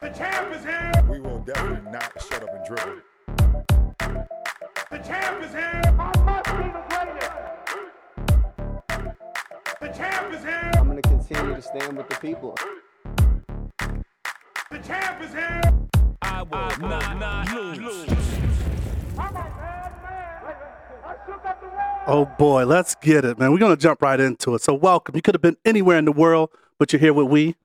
The champ is here. We will definitely not shut up and dribble. The champ is here. I must be the greatest. The champ is here. I'm gonna continue to stand with the people. The champ is here. I will not, not lose. Oh boy, let's get it, man. We're gonna jump right into it. So welcome. You could have been anywhere in the world, but you're here with we.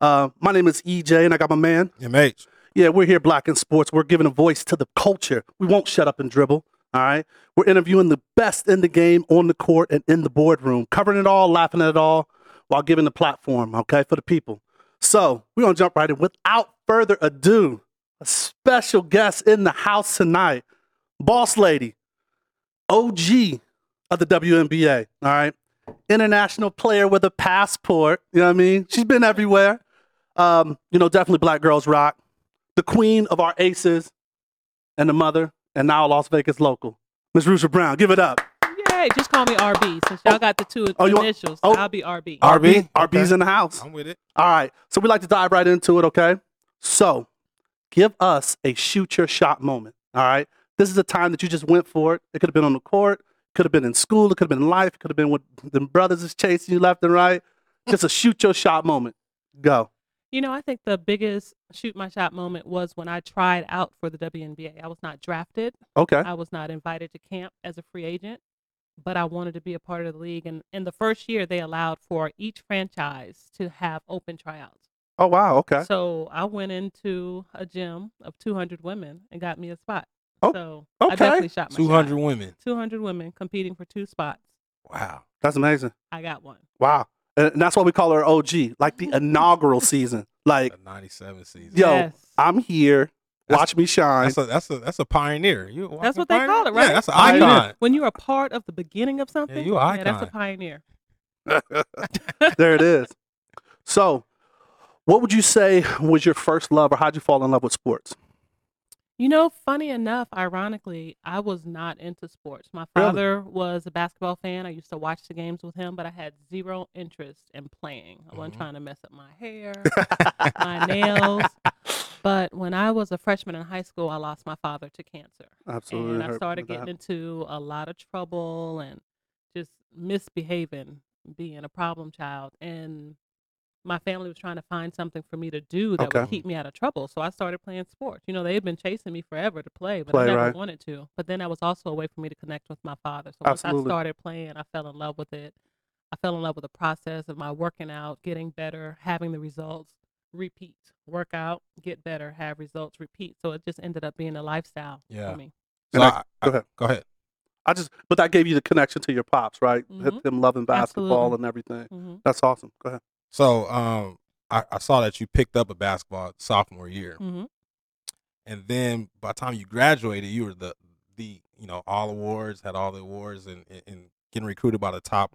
Uh, my name is EJ, and I got my man. MH. Yeah, we're here, Black in Sports. We're giving a voice to the culture. We won't shut up and dribble. All right. We're interviewing the best in the game, on the court, and in the boardroom, covering it all, laughing at it all, while giving the platform, okay, for the people. So we're gonna jump right in. Without further ado, a special guest in the house tonight, boss lady, OG of the WNBA. All right. International player with a passport. You know what I mean? She's been everywhere. Um, you know, definitely Black Girls Rock. The queen of our aces and the mother, and now Las Vegas local. Miss Rushia Brown, give it up. Yay, just call me RB since y'all got the two Oh, you want- initials. oh. I'll be RB. RB? RB's Okay. in the house. I'm with it. All right. So we like to dive right into it, okay? So give us a shoot your shot moment. All right. This is a time that you just went for it. It could have been on the court, could have been in school, it could have been in life, it could have been with the brothers is chasing you left and right. Just a shoot your shot moment. Go. You know, I think the biggest shoot my shot moment was when I tried out for the WNBA. I was not drafted. Okay. I was not invited to camp as a free agent, but I wanted to be a part of the league. And in the first year, they allowed for each franchise to have open tryouts. Oh wow, okay. So I went into a gym of 200 women and got me a spot. Oh, so okay. I definitely shot my 200 shot. women. 200 women competing for two spots. Wow. That's amazing. I got one. Wow. And that's why we call her OG, like the mm-hmm. inaugural season. Like, The 97 season. yo, Yes. I'm here. That's- Watch me shine. That's a that's a that's a pioneer. You a That's walking what they pioneer? call it, right? Yeah, that's an Pioneer. icon. When you're a part of the beginning of something, you a yeah, that's a icon. pioneer. there it is. So, what would you say was your first love, or how'd you fall in love with sports? You know, funny enough, ironically, I was not into sports. My Really? father was a basketball fan. I used to watch the games with him, but I had zero interest in playing. I wasn't Mhm. trying to mess up my hair, my nails. But when I was a freshman in high school, I lost my father to cancer. Absolutely. and I started getting that. into a lot of trouble and just misbehaving, being a problem child. And my family was trying to find something for me to do that Okay. would keep me out of trouble. So I started playing sports. You know, they had been chasing me forever to play, but Play, I never right. wanted to. But then that was also a way for me to connect with my father. So once Absolutely. I started playing, I fell in love with it. I fell in love with the process of my working out, getting better, having the results, repeat, work out, get better, have results, repeat. So it just ended up being a lifestyle Yeah. for me. So And I- I- I- go ahead. Go ahead. I just, but that gave you the connection to your pops, right? Mhm. Him loving basketball Absolutely. and everything. hmm That's awesome. Go ahead. So um I, I saw that you picked up a basketball sophomore year. hmm And then by the time you graduated, you were the the you know, all awards, had all the awards and, and- getting recruited by the top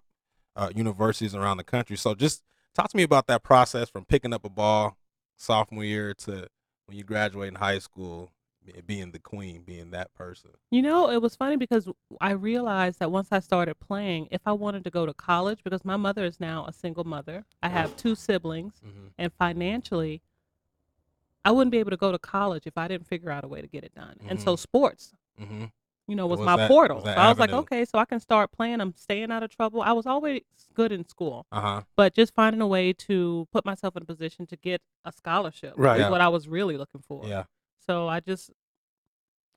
uh, universities around the country. So just talk to me about that process from picking up a ball sophomore year to when you graduate in high school, being the queen, being that person. You know, it was funny because I realized that once I started playing, if I wanted to go to college, because my mother is now a single mother, I have two siblings, Mm-hmm. and financially, I wouldn't be able to go to college if I didn't figure out a way to get it done. And so, sports, Mm-hmm. you know, was, Was my that- portal. was so I was like, okay, so I can start playing. I'm staying out of trouble. I was always good in school, Uh huh. but just finding a way to put myself in a position to get a scholarship Right. is Yeah. what I was really looking for. Yeah. So I just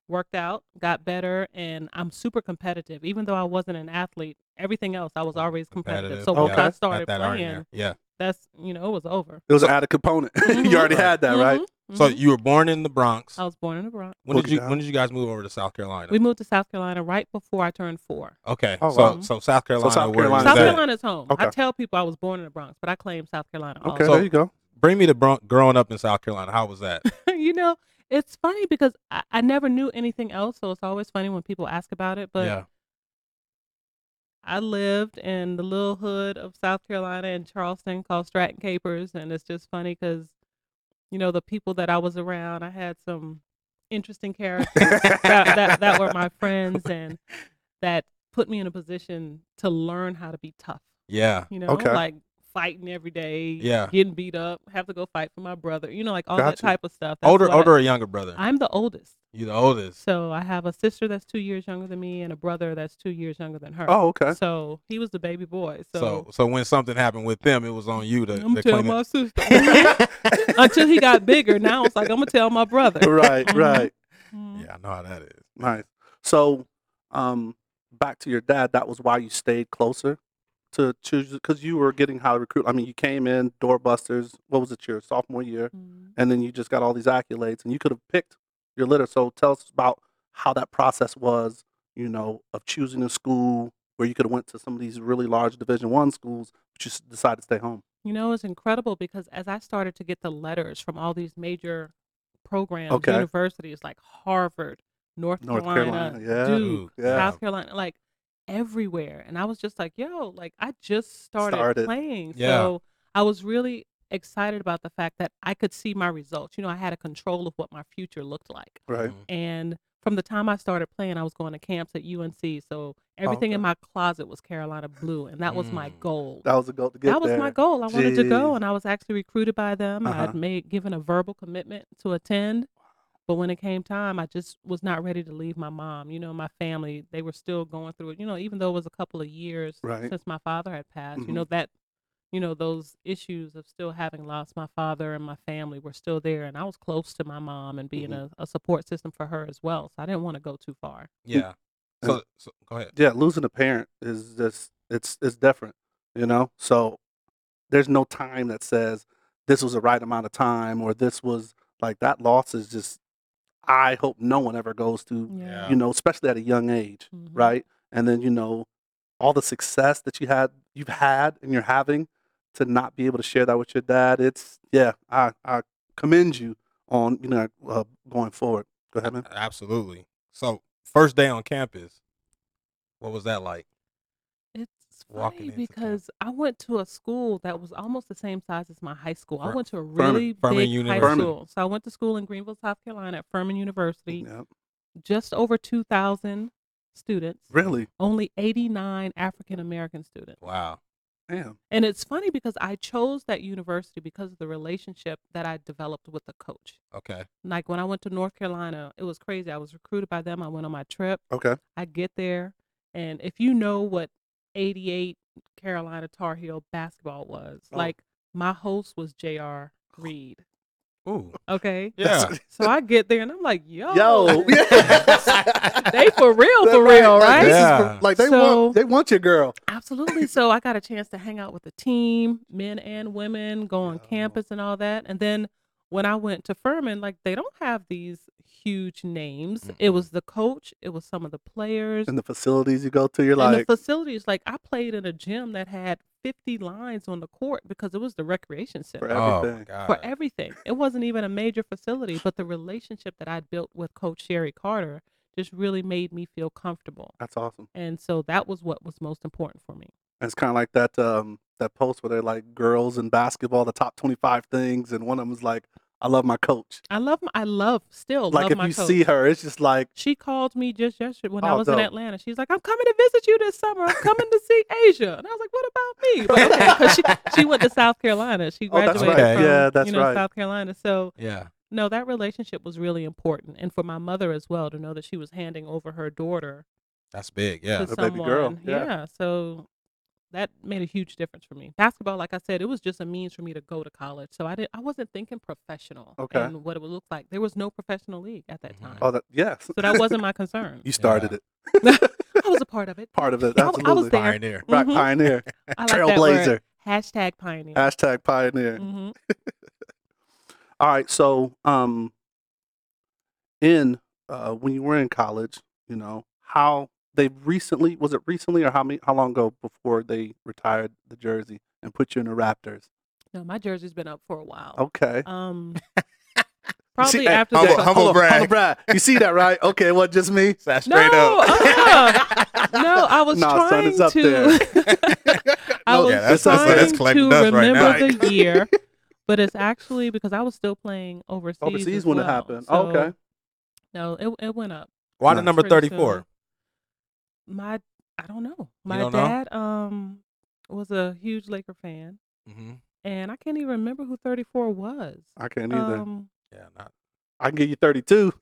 worked out, got better, and I'm super competitive. Even though I wasn't an athlete, everything else I was always competitive. So once Okay. I started that playing. Yeah. that's you know it was over. It was an added component. you already Right. had that, right? Mhm, So you were born in the Bronx. I was born in the Bronx. When did you down. When did you guys move over to South Carolina? We moved to South Carolina right before I turned four. okay. Oh, so wow. so South Carolina. South where Carolina was South that? that? Carolina's home. I tell people I was born in the Bronx, but I claim South Carolina. Okay, also. there you go. Bring me to Bron- growing up in South Carolina. How was that? you know, it's funny because I, I never knew anything else, so it's always funny when people ask about it. But yeah. I lived in the little hood of South Carolina in Charleston called Stratton Capers, and it's just funny because, you know, the people that I was around, I had some interesting characters that, that that were my friends, and that put me in a position to learn how to be tough. Yeah. You know, Okay. like fighting every day, Yeah. getting beat up, have to go fight for my brother, you know, like all that Gotcha. type of stuff. That's older, what I- older or younger brother? I'm the oldest. you the oldest. So I have a sister that's two years younger than me and a brother that's two years younger than her. Oh, okay. So he was the baby boy. So, So, so when something happened with them, it was on you to, I'm to tell my it. sister. Until he got bigger, now it's like I'm gonna tell my brother. right, right. Mhm. Yeah, I know how that is. Nice. So, um, back to your dad. That was why you stayed closer to choose because you were getting highly recruited. I mean, you came in doorbusters. What was it? Your sophomore year, Mhm. and then you just got all these accolades, and you could have picked your litter. So, tell us about how that process was. You know, of choosing a school where you could have went to some of these really large Division One schools, but you decided to stay home. You know, it's incredible because as I started to get the letters from all these major programs, Okay. universities like Harvard, North, North Carolina, Carolina, yeah. Duke, Duke, yeah. South Carolina, like everywhere. And I was just like, yo, like I just started, Started. playing. Yeah. So I was really excited about the fact that I could see my results. You know, I had a control of what my future looked like. Right. Mhm. And from the time I started playing, I was going to camps at UNC. So everything in my closet was Carolina blue. And that was my Mm. goal That was a goal to get that was there. my goal. I wanted to go, and I was actually recruited by them. Uh-huh. I'd made given a verbal commitment to attend, but when it came time, I just was not ready to leave my mom. You know, my family they were still going through it. You know, even though it was a couple of years Right. since my father had passed, Mhm. you know that, you know those issues of still having lost my father and my family were still there, and I was close to my mom and being Mhm. a, a support system for her as well. So I didn't want to go too far. Yeah. So, so go ahead. yeah, losing a parent is just it's it's different, you know. So there's no time that says this was the right amount of time or this was like that loss is just. I hope no one ever goes to, Yeah. you know, especially at a young age, Mhm. right? And then you know, all the success that you had, you've had, and you're having, to not be able to share that with your dad. It's yeah, I I commend you on you know uh, going forward. Go ahead, man. Absolutely. So, first day on campus, what was that like? It's walking funny into camp. because I went to a school that was almost the same size as my high school. I Fur- went to a Furman. really Furman big high University. Furman. school. So I went to school in Greenville, South Carolina at Furman University. Yeah, Just over 2,000 students. really, Only 89 African American students. Wow. damn. And it's funny because I chose that university because of the relationship that I developed with the coach. Okay. Like when I went to North Carolina, it was crazy. I was recruited by them. I went on my trip. Okay, I get there, and if you know what 88 Carolina Tar Heel basketball was, Oh. like my host was J.R. Oh. Reid. Ooh. Okay. Yeah. So I get there and I'm like, yo, Yo, they for real, for real, like, right? this is Yeah. for- like they So- want, they want your girl. Absolutely. So I got a chance to hang out with the team, men and women, go on Yeah. campus and all that. And then when I went to Furman, like they don't have these huge names. It Mm-mm. was the coach, it was some of the players, And the facilities you go to, you're and like, the facilities. Like I played in a gym that had 50 lines on the court because it was the recreation center For Oh everything. god. for everything. It wasn't even a major facility, but the relationship that I'd built with Coach Sherry Carter just really made me feel comfortable. that's awesome. And so that was what was most important for me. It's kind of like that um that post where they're like girls in basketball, the top 25 things, and one of them was like, I love my coach. I love my, I love still like love if my you coach. see her, it's just like, she called me just yesterday when I Oh, was in. Atlanta. She's like, "I'm coming to visit you this summer. I'm coming to see Asia." And I was like, "What about me?" But okay, 'cause she she went to South Carolina. She Oh, that's graduated right. from Yeah, that's you know right. South Carolina. So Yeah. no, that relationship was really important, and for my mother as well to know that she was handing over her daughter That's big. Yeah. to The baby someone. girl, yeah. so that made a huge difference for me. Basketball, like I said, it was just a means for me to go to college. So I didn't, I wasn't thinking professional Okay. and what it would look like. There was no professional league at that Mhm. time, oh, that yes. so that wasn't my concern. you started it. I was a part of it. Part of it. I, w- I was there. Pioneer. Right, Mhm. pioneer, I like that trailblazer, word. Hashtag pioneer. hashtag pioneer. hmm All right, so um, in uh, when you were in college, you know how they recently was it recently or how many how long ago before they retired the jersey and put you in the Raptors? No, my jersey's been up for a while. Okay. Um, probably see- hey, after humble- the humble brag. Humble brag. You see that, right? Okay, it wasn't just me. That's No, straight up. uh-uh. no, I was Nah, trying it's up to. I No, was yeah, that's- that's- trying that's collecting to dust right now. remember the year, but it's actually because I was still playing overseas. Overseas as when it well. happened. Oh, okay. No, it it went up. Why the number 34? Soon. My I don't know. My don't know? dad um was a huge Laker fan. hmm and I can't even remember who 34 was. I can't either. Um, Yeah, not. I can give you 32.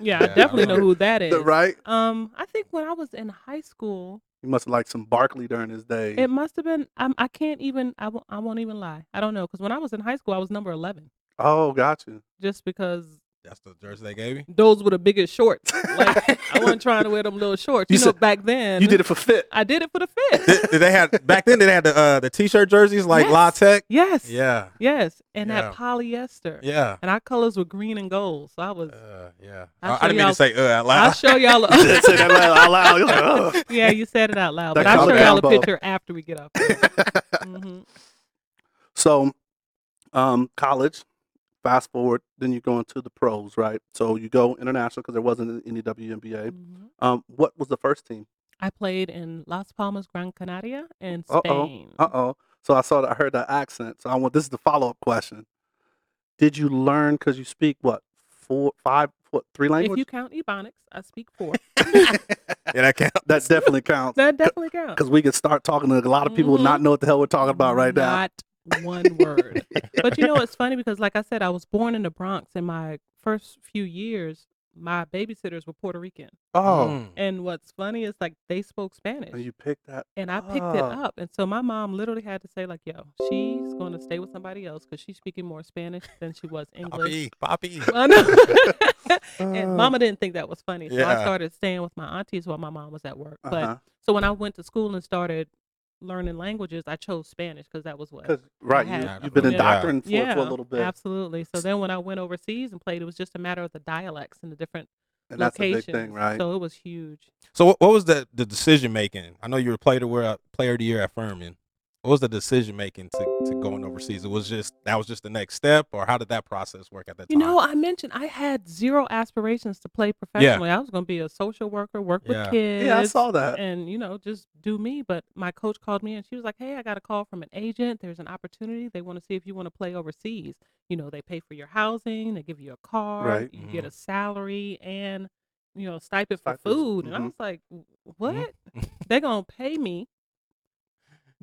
yeah, Yeah, I I definitely know know. who that is. right? Um, I think when I was in high school, He must have liked some Barkley during his day. it must have been. I'm, I can't even. I won't, I won't even lie. I don't know because when I was in high school, I was number 11, oh, got you. just because That's the jersey they gave you. those were the biggest shorts. Like I wasn't trying to wear them little shorts. You You, know, said- back then You did it for fit. I did it for the fit. did, did they had back then? They had the uh, the t-shirt jerseys like Yes. La Tech. yes. Yeah, Yes, and Yeah. that polyester. yeah, And our colors were green and gold. So I was. uh, yeah. I'll I, I show didn't mean y'all- to say uh out loud. I'll loud. show y'all. You didn't say that out loud. You're like, "Ugh." yeah, you said it out loud, That but I'll show color y'all a combo. picture after we get off. hmm So, um, college, fast forward, then you go into the pros, right? So you go international because there wasn't any WNBA. hmm Um, what was the first team? I played in Las Palmas, Gran Canaria, in Uh-oh. Spain. Uh oh. So I saw that I heard that accent. So I want this is the follow up question. Did you learn because you speak what four, five, what three languages? If you count Ebonics, I speak four. yeah, that counts. that definitely counts. that definitely counts. Because we can start talking to a lot of people who Mhm. not know what the hell we're talking about right now. Not one word. but you know, it's funny because, like I said, I was born in the Bronx. and my first few years, my babysitters were Puerto Rican. Oh, Mm. And what's funny is like they spoke Spanish. and you picked that. and I picked it up. And so my mom literally had to say, like, yo, she's going to stay with somebody else because she's speaking more Spanish than she was English. Poppy, Poppy. I and Ah. mama didn't think that was funny. So I started staying with my aunties while my mom was at work. But Uh-huh. so when I went to school and started learning languages, I chose Spanish because that was what. 'Cause- right, you, had- you've been Yeah. indoctrinated for, yeah, for a little bit, absolutely. So then when I went overseas and played, it was just a matter of the dialects and the different and that's a big locations. thing, right? So it was huge. So what, what was the the decision making? I know you were player to player of the year at Furman. What was the decision making to, to going overseas? It was just that was just the next step, or how did that process work at that time? You know, I mentioned I had zero aspirations to play professionally. I was going to be a social worker, work Yeah. with kids. yeah, I saw that. And, you know, just do me. But my coach called me and she was like, hey, I got a call from an agent. There's an opportunity. They want to see if you want to play overseas. You know, they pay for your housing, they give you a car, Right. you get a salary, and, you know, stipend for Stipends, food. And I mhm. was like, what? They're going to pay me,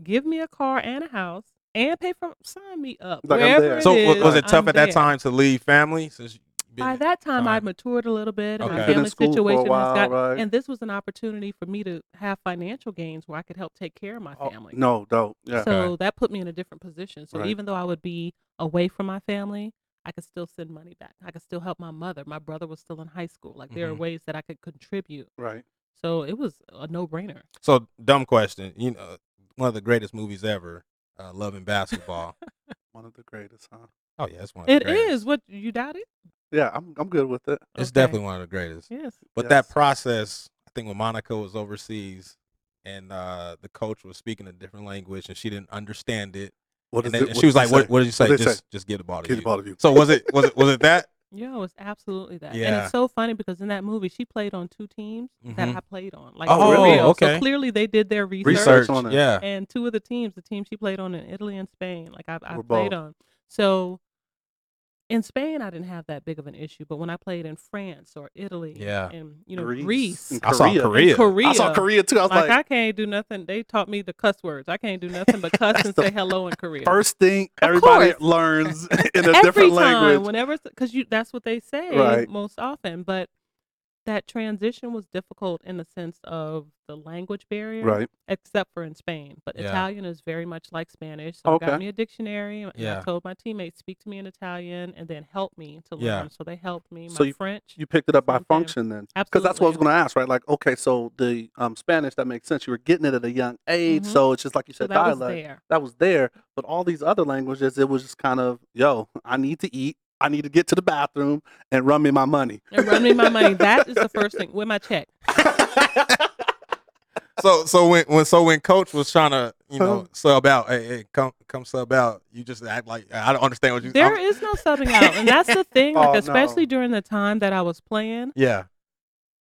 give me a car and a house, and pay for, sign me up. Like, I'm Wherever there. it So is, was it tough I'm at that there. time to leave family? Since been, By that time, I fine. matured a little bit, and Okay. my Been in family school for a situation while, has got. right? And this was an opportunity for me to have financial gains where I could help take care of my Oh, family. no, dope. Yeah. So that put me in a different position. So Right. even though I would be away from my family, I could still send money back. I could still help my mother. My brother was still in high school. Like there are Mhm. ways that I could contribute. right. So it was a no brainer. So dumb question. You know, one of the greatest movies ever, uh, Love and Basketball. One of the greatest, huh? oh yeah, it's one. Of the greatest. is. What you doubt it? Yeah, I'm I'm good with it. It's Okay. definitely one of the greatest. Yes. But Yes. that process, I think when Monica was overseas and uh, the coach was speaking a different language and she didn't understand it, What and, is then, it? and she was like, "What? What did you say? Just, say? just get the ball to Get you." the ball to you. So was it? Was it? Was it that? Yeah, it was absolutely that. And Yeah. it's so funny because in that movie, she played on two teams that Mhm. I played on. Like Oh, for real. okay. So clearly they did their research. Research on it. Yeah. And two of the teams, the team she played on in Italy and Spain, like I, I Were played both. on. So in Spain, I didn't have that big of an issue, but when I played in France or Italy, Yeah. and you know Greece. Greece, And I saw Korea. Korea. and Korea, I saw Korea too. I was like, like, I can't do nothing. They taught me the cuss words. I can't do nothing but cuss and say hello in Korea. first thing everybody learns in a Every different time, language. whenever, because you that's what they say Right. most often. But that transition was difficult in the sense of the language barrier, Right. except for in Spain. But Yeah. Italian is very much like Spanish. So I Okay. got me a dictionary and Yeah. I told my teammates speak to me in Italian and then help me to learn. Yeah. So they helped me. My So you- French. You picked it up by function then. Because that's what I was going to ask, right? Like, okay, so the um, Spanish, that makes sense. You were getting it at a young age. Mhm. So it's just like you so said, that was dialect. there. That was there. But all these other languages, it was just kind of, yo, I need to eat. I need to get to the bathroom and run me my money. And run me my money. That is the first thing. With my check. So so when when so when coach was trying to you know Huh? sub out, hey, hey come come sub out, you just act like I don't understand what you. There I'm- is no subbing out. And that's the thing. Oh, like, Oh, no. especially during the time that I was playing. yeah.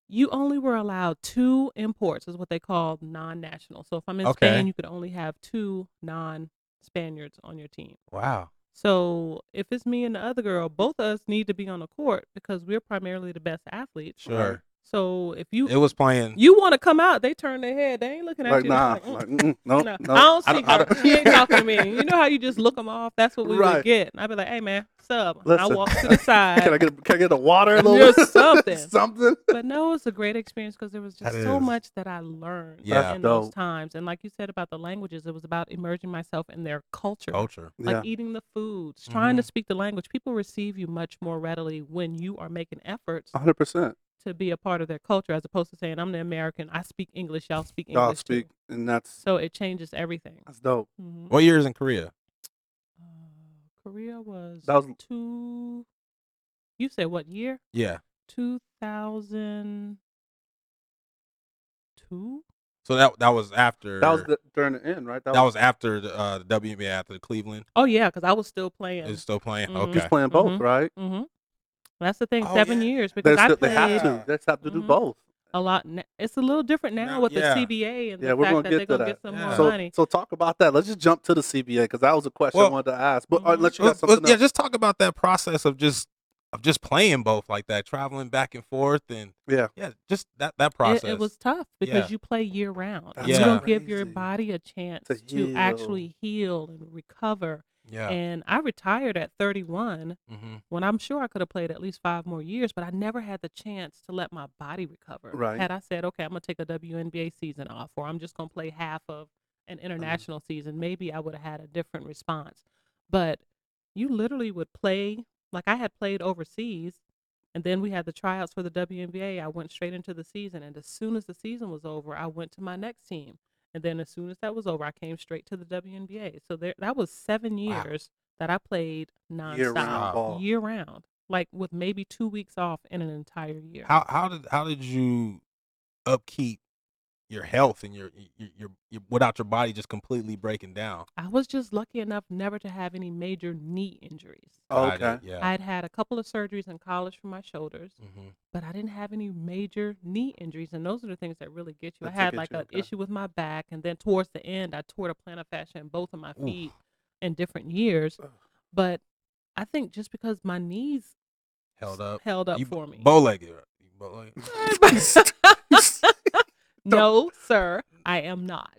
you only were allowed two imports, is what they call non-national. So if I'm in Okay. Spain, you could only have two non-Spaniards on your team. Wow. So if it's me and the other girl, both of us need to be on the court because we're primarily the best athletes. Sure. So if you It was playing. you want to come out, they turn their head. They ain't looking at Like you. nah, Like, mm. like, mm, no, No, no. I don't I see don't- I her. don't- He ain't talking to me. You know how you just look them off? That's what we Right. would get. And I'd be like, hey, man, sub. And I walk to the side. Can I get can I get a water a little bit? something. something. but no, it's a great experience because there was just That so is. much that I learned Yeah. in those times. And like you said about the languages, it was about immersing myself in their culture. culture. Like Yeah, eating the foods, trying to Mhm. speak the language. People receive you much more readily when you are making efforts hundred percent. To be a part of their culture as opposed to saying, I'm the American, I speak English, y'all speak English. Y'all too." speak, and that's So it changes everything. that's dope. Mhm. What years in Korea? Uh, Korea was, That was- two. You said what year? Yeah. Two thousand two. So that that was after. That was the, during the end, right? that was after the, uh, the WNBA after the Cleveland Oh yeah, because I was still playing. is still playing. Mhm. He's playing both, mm-hmm. right? Hmm That's the thing. Oh, seven yeah. years They, because I still, they have to. They have to do Mhm. both. a lot. na- It's a little different now Now- with yeah. the CBA and Yeah, the we're fact gonna that get they're to gonna that. get some Yeah. more So, money. so talk about that. Let's just jump to the CBA because that was a question Well- I wanted to ask. But uh, Mhm. unless you got something let's- yeah, just talk about that process of just of just playing both like that, traveling back and forth, and Yeah. yeah, just that that process. it was tough because Yeah. you play year round. That's You don't give your body a chance To to, heal. actually heal and recover. Yeah. And I retired at 31 hmm when I'm sure I could have played at least five more years, but I never had the chance to let my body recover. Right. Had I said, okay, I'm gonna take a WNBA season off, or I'm just gonna play half of an Mm-hmm. international season, maybe I would have had a different response. But you literally would play like I had played overseas, and then we had the tryouts for the WNBA. I went straight into the season, and as soon as the season was over, I went to my next team. And then as soon as that was over, I came straight to the WNBA. So there, that was seven Wow. years that I played nonstop Year round year round, like with maybe two weeks off in an entire year. How how did how did you upkeep your health and your your, your your without your body just completely breaking down? I was just lucky enough never to have any major knee injuries. Got it, okay. Yeah. I'd had a couple of surgeries in college for my shoulders, hmm but I didn't have any major knee injuries, and those are the things that really get you. That I had like you, an okay. issue with my back, and then towards the end, I tore the plantar fascia in both of my Oof. feet in different years. But I think just because my knees Held up. held up you for me. Bow legged. You bow legged. no, sir, I am not.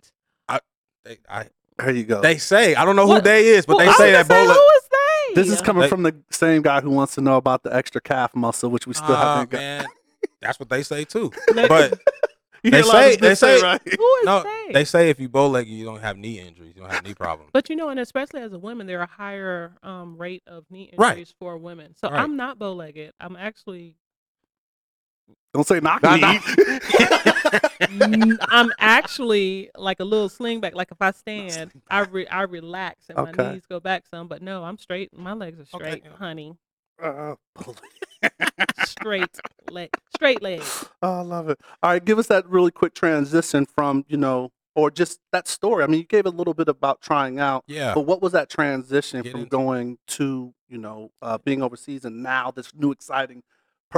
They, I, There you go. they say I don't know who What- they is, but Well, they I say was that gonna bow say, leg. Who is they? this is coming They- from the same guy who wants to know about the extra calf muscle, which we still Ah, haven't got. man, that's what they say too. Let- But You They hear a lot of say- they been say- right? Who is no, they? they say if you bow legged, you don't have knee injuries, you don't have knee problems. But you know, and especially as a woman, there are a higher um, rate of knee Right. injuries for women. So Right. I'm not bow legged. I'm actually Don't say knock Nah, me. n- I'm actually like a little sling back. Like if I stand, I re- I relax and my knees go back some. But no, I'm straight. My legs are straight, yeah. honey. Uh, Straight leg, straight legs. oh, I love it. All right, give us that really quick transition from you know, or just that story. I mean, you gave a little bit about trying out, yeah. but what was that transition Get from into- going to you know uh, being overseas and now this new exciting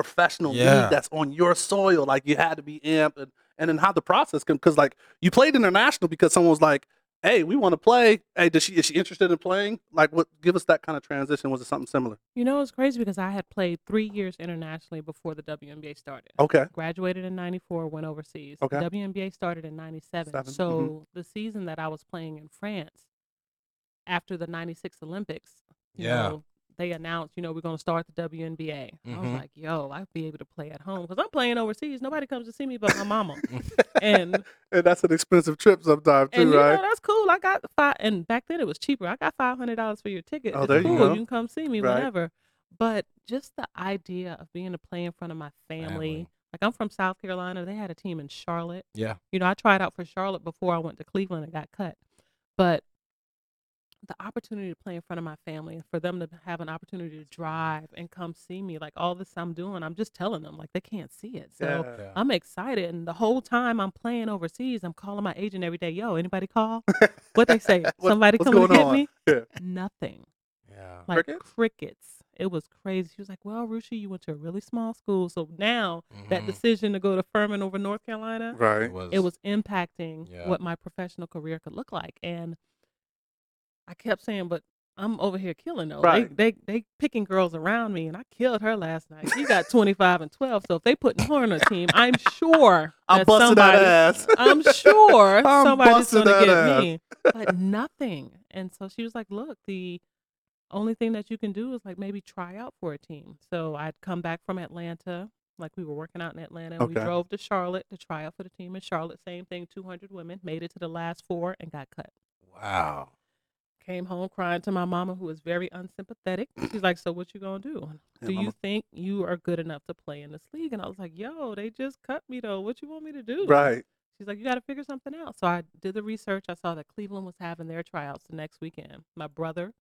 professional Yeah. league that's on your soil? Like you had to be amped, and, and then how the process can because like you played international because someone was like. Hey, we want to play. Hey, does she is she interested in playing? Like, what? Give us that kind of transition. Was it something similar? You know, it's crazy because I had played three years internationally before the WNBA started. Okay. graduated in 94 went overseas Okay. WNBA started in 97 Seven, so mhm. the season that I was playing in France after the 96 Olympics you Yeah. know they announced you know we're going to start the WNBA I was Mhm. like yo I'd be able to play at home because I'm playing overseas nobody comes to see me but my mama and And that's an expensive trip sometimes too, and you right? know that's cool I got five and back then it was cheaper I got $500 for your ticket Oh, it's there you cool go. can come see me Right. whenever but just the idea of being to play in front of my family Family. like I'm from South Carolina. They had a team in Charlotte. Yeah. You know, I tried out for Charlotte before I went to Cleveland and got cut. But the opportunity to play in front of my family and for them to have an opportunity to drive and come see me, like all this I'm doing, I'm just telling them, like they can't see it. So Yeah. Yeah. I'm excited. And the whole time I'm playing overseas, I'm calling my agent every day, yo, anybody call? what they say? What- Somebody what's coming to going hit on? me? Yeah. Nothing Yeah. like Crickets? crickets. It was crazy. She was like, "Well, Rushi, you went to a really small school, so now that Mhm. decision to go to Furman over North Carolina, Right. It was. it was impacting Yeah. what my professional career could look like." And I kept saying, "But I'm over here killing though. Right. They, they they picking girls around me, and I killed her last night. She got 25 and 12. So if they put her on a team, I'm sure I'm busting somebody, that ass. I'm sure I'm somebody's gonna get ass. me, but nothing. And so she was like, "Look, the only thing that you can do is like maybe try out for a team." So I'd come back from Atlanta, like we were working out in Atlanta, and we drove to Charlotte to try out for the team in Charlotte. Same thing, 200 women made it to the last four and got cut. Wow. Came home crying to my mama, who was very unsympathetic. She's like, "So what you gonna do? Yeah, do you think you are good enough to play in this league?" And I was like, "Yo, they just cut me though. What you want me to do?" Right. She's like, you got to figure something out. So I did the research. I saw that Cleveland was having their tryouts the next weekend. My brother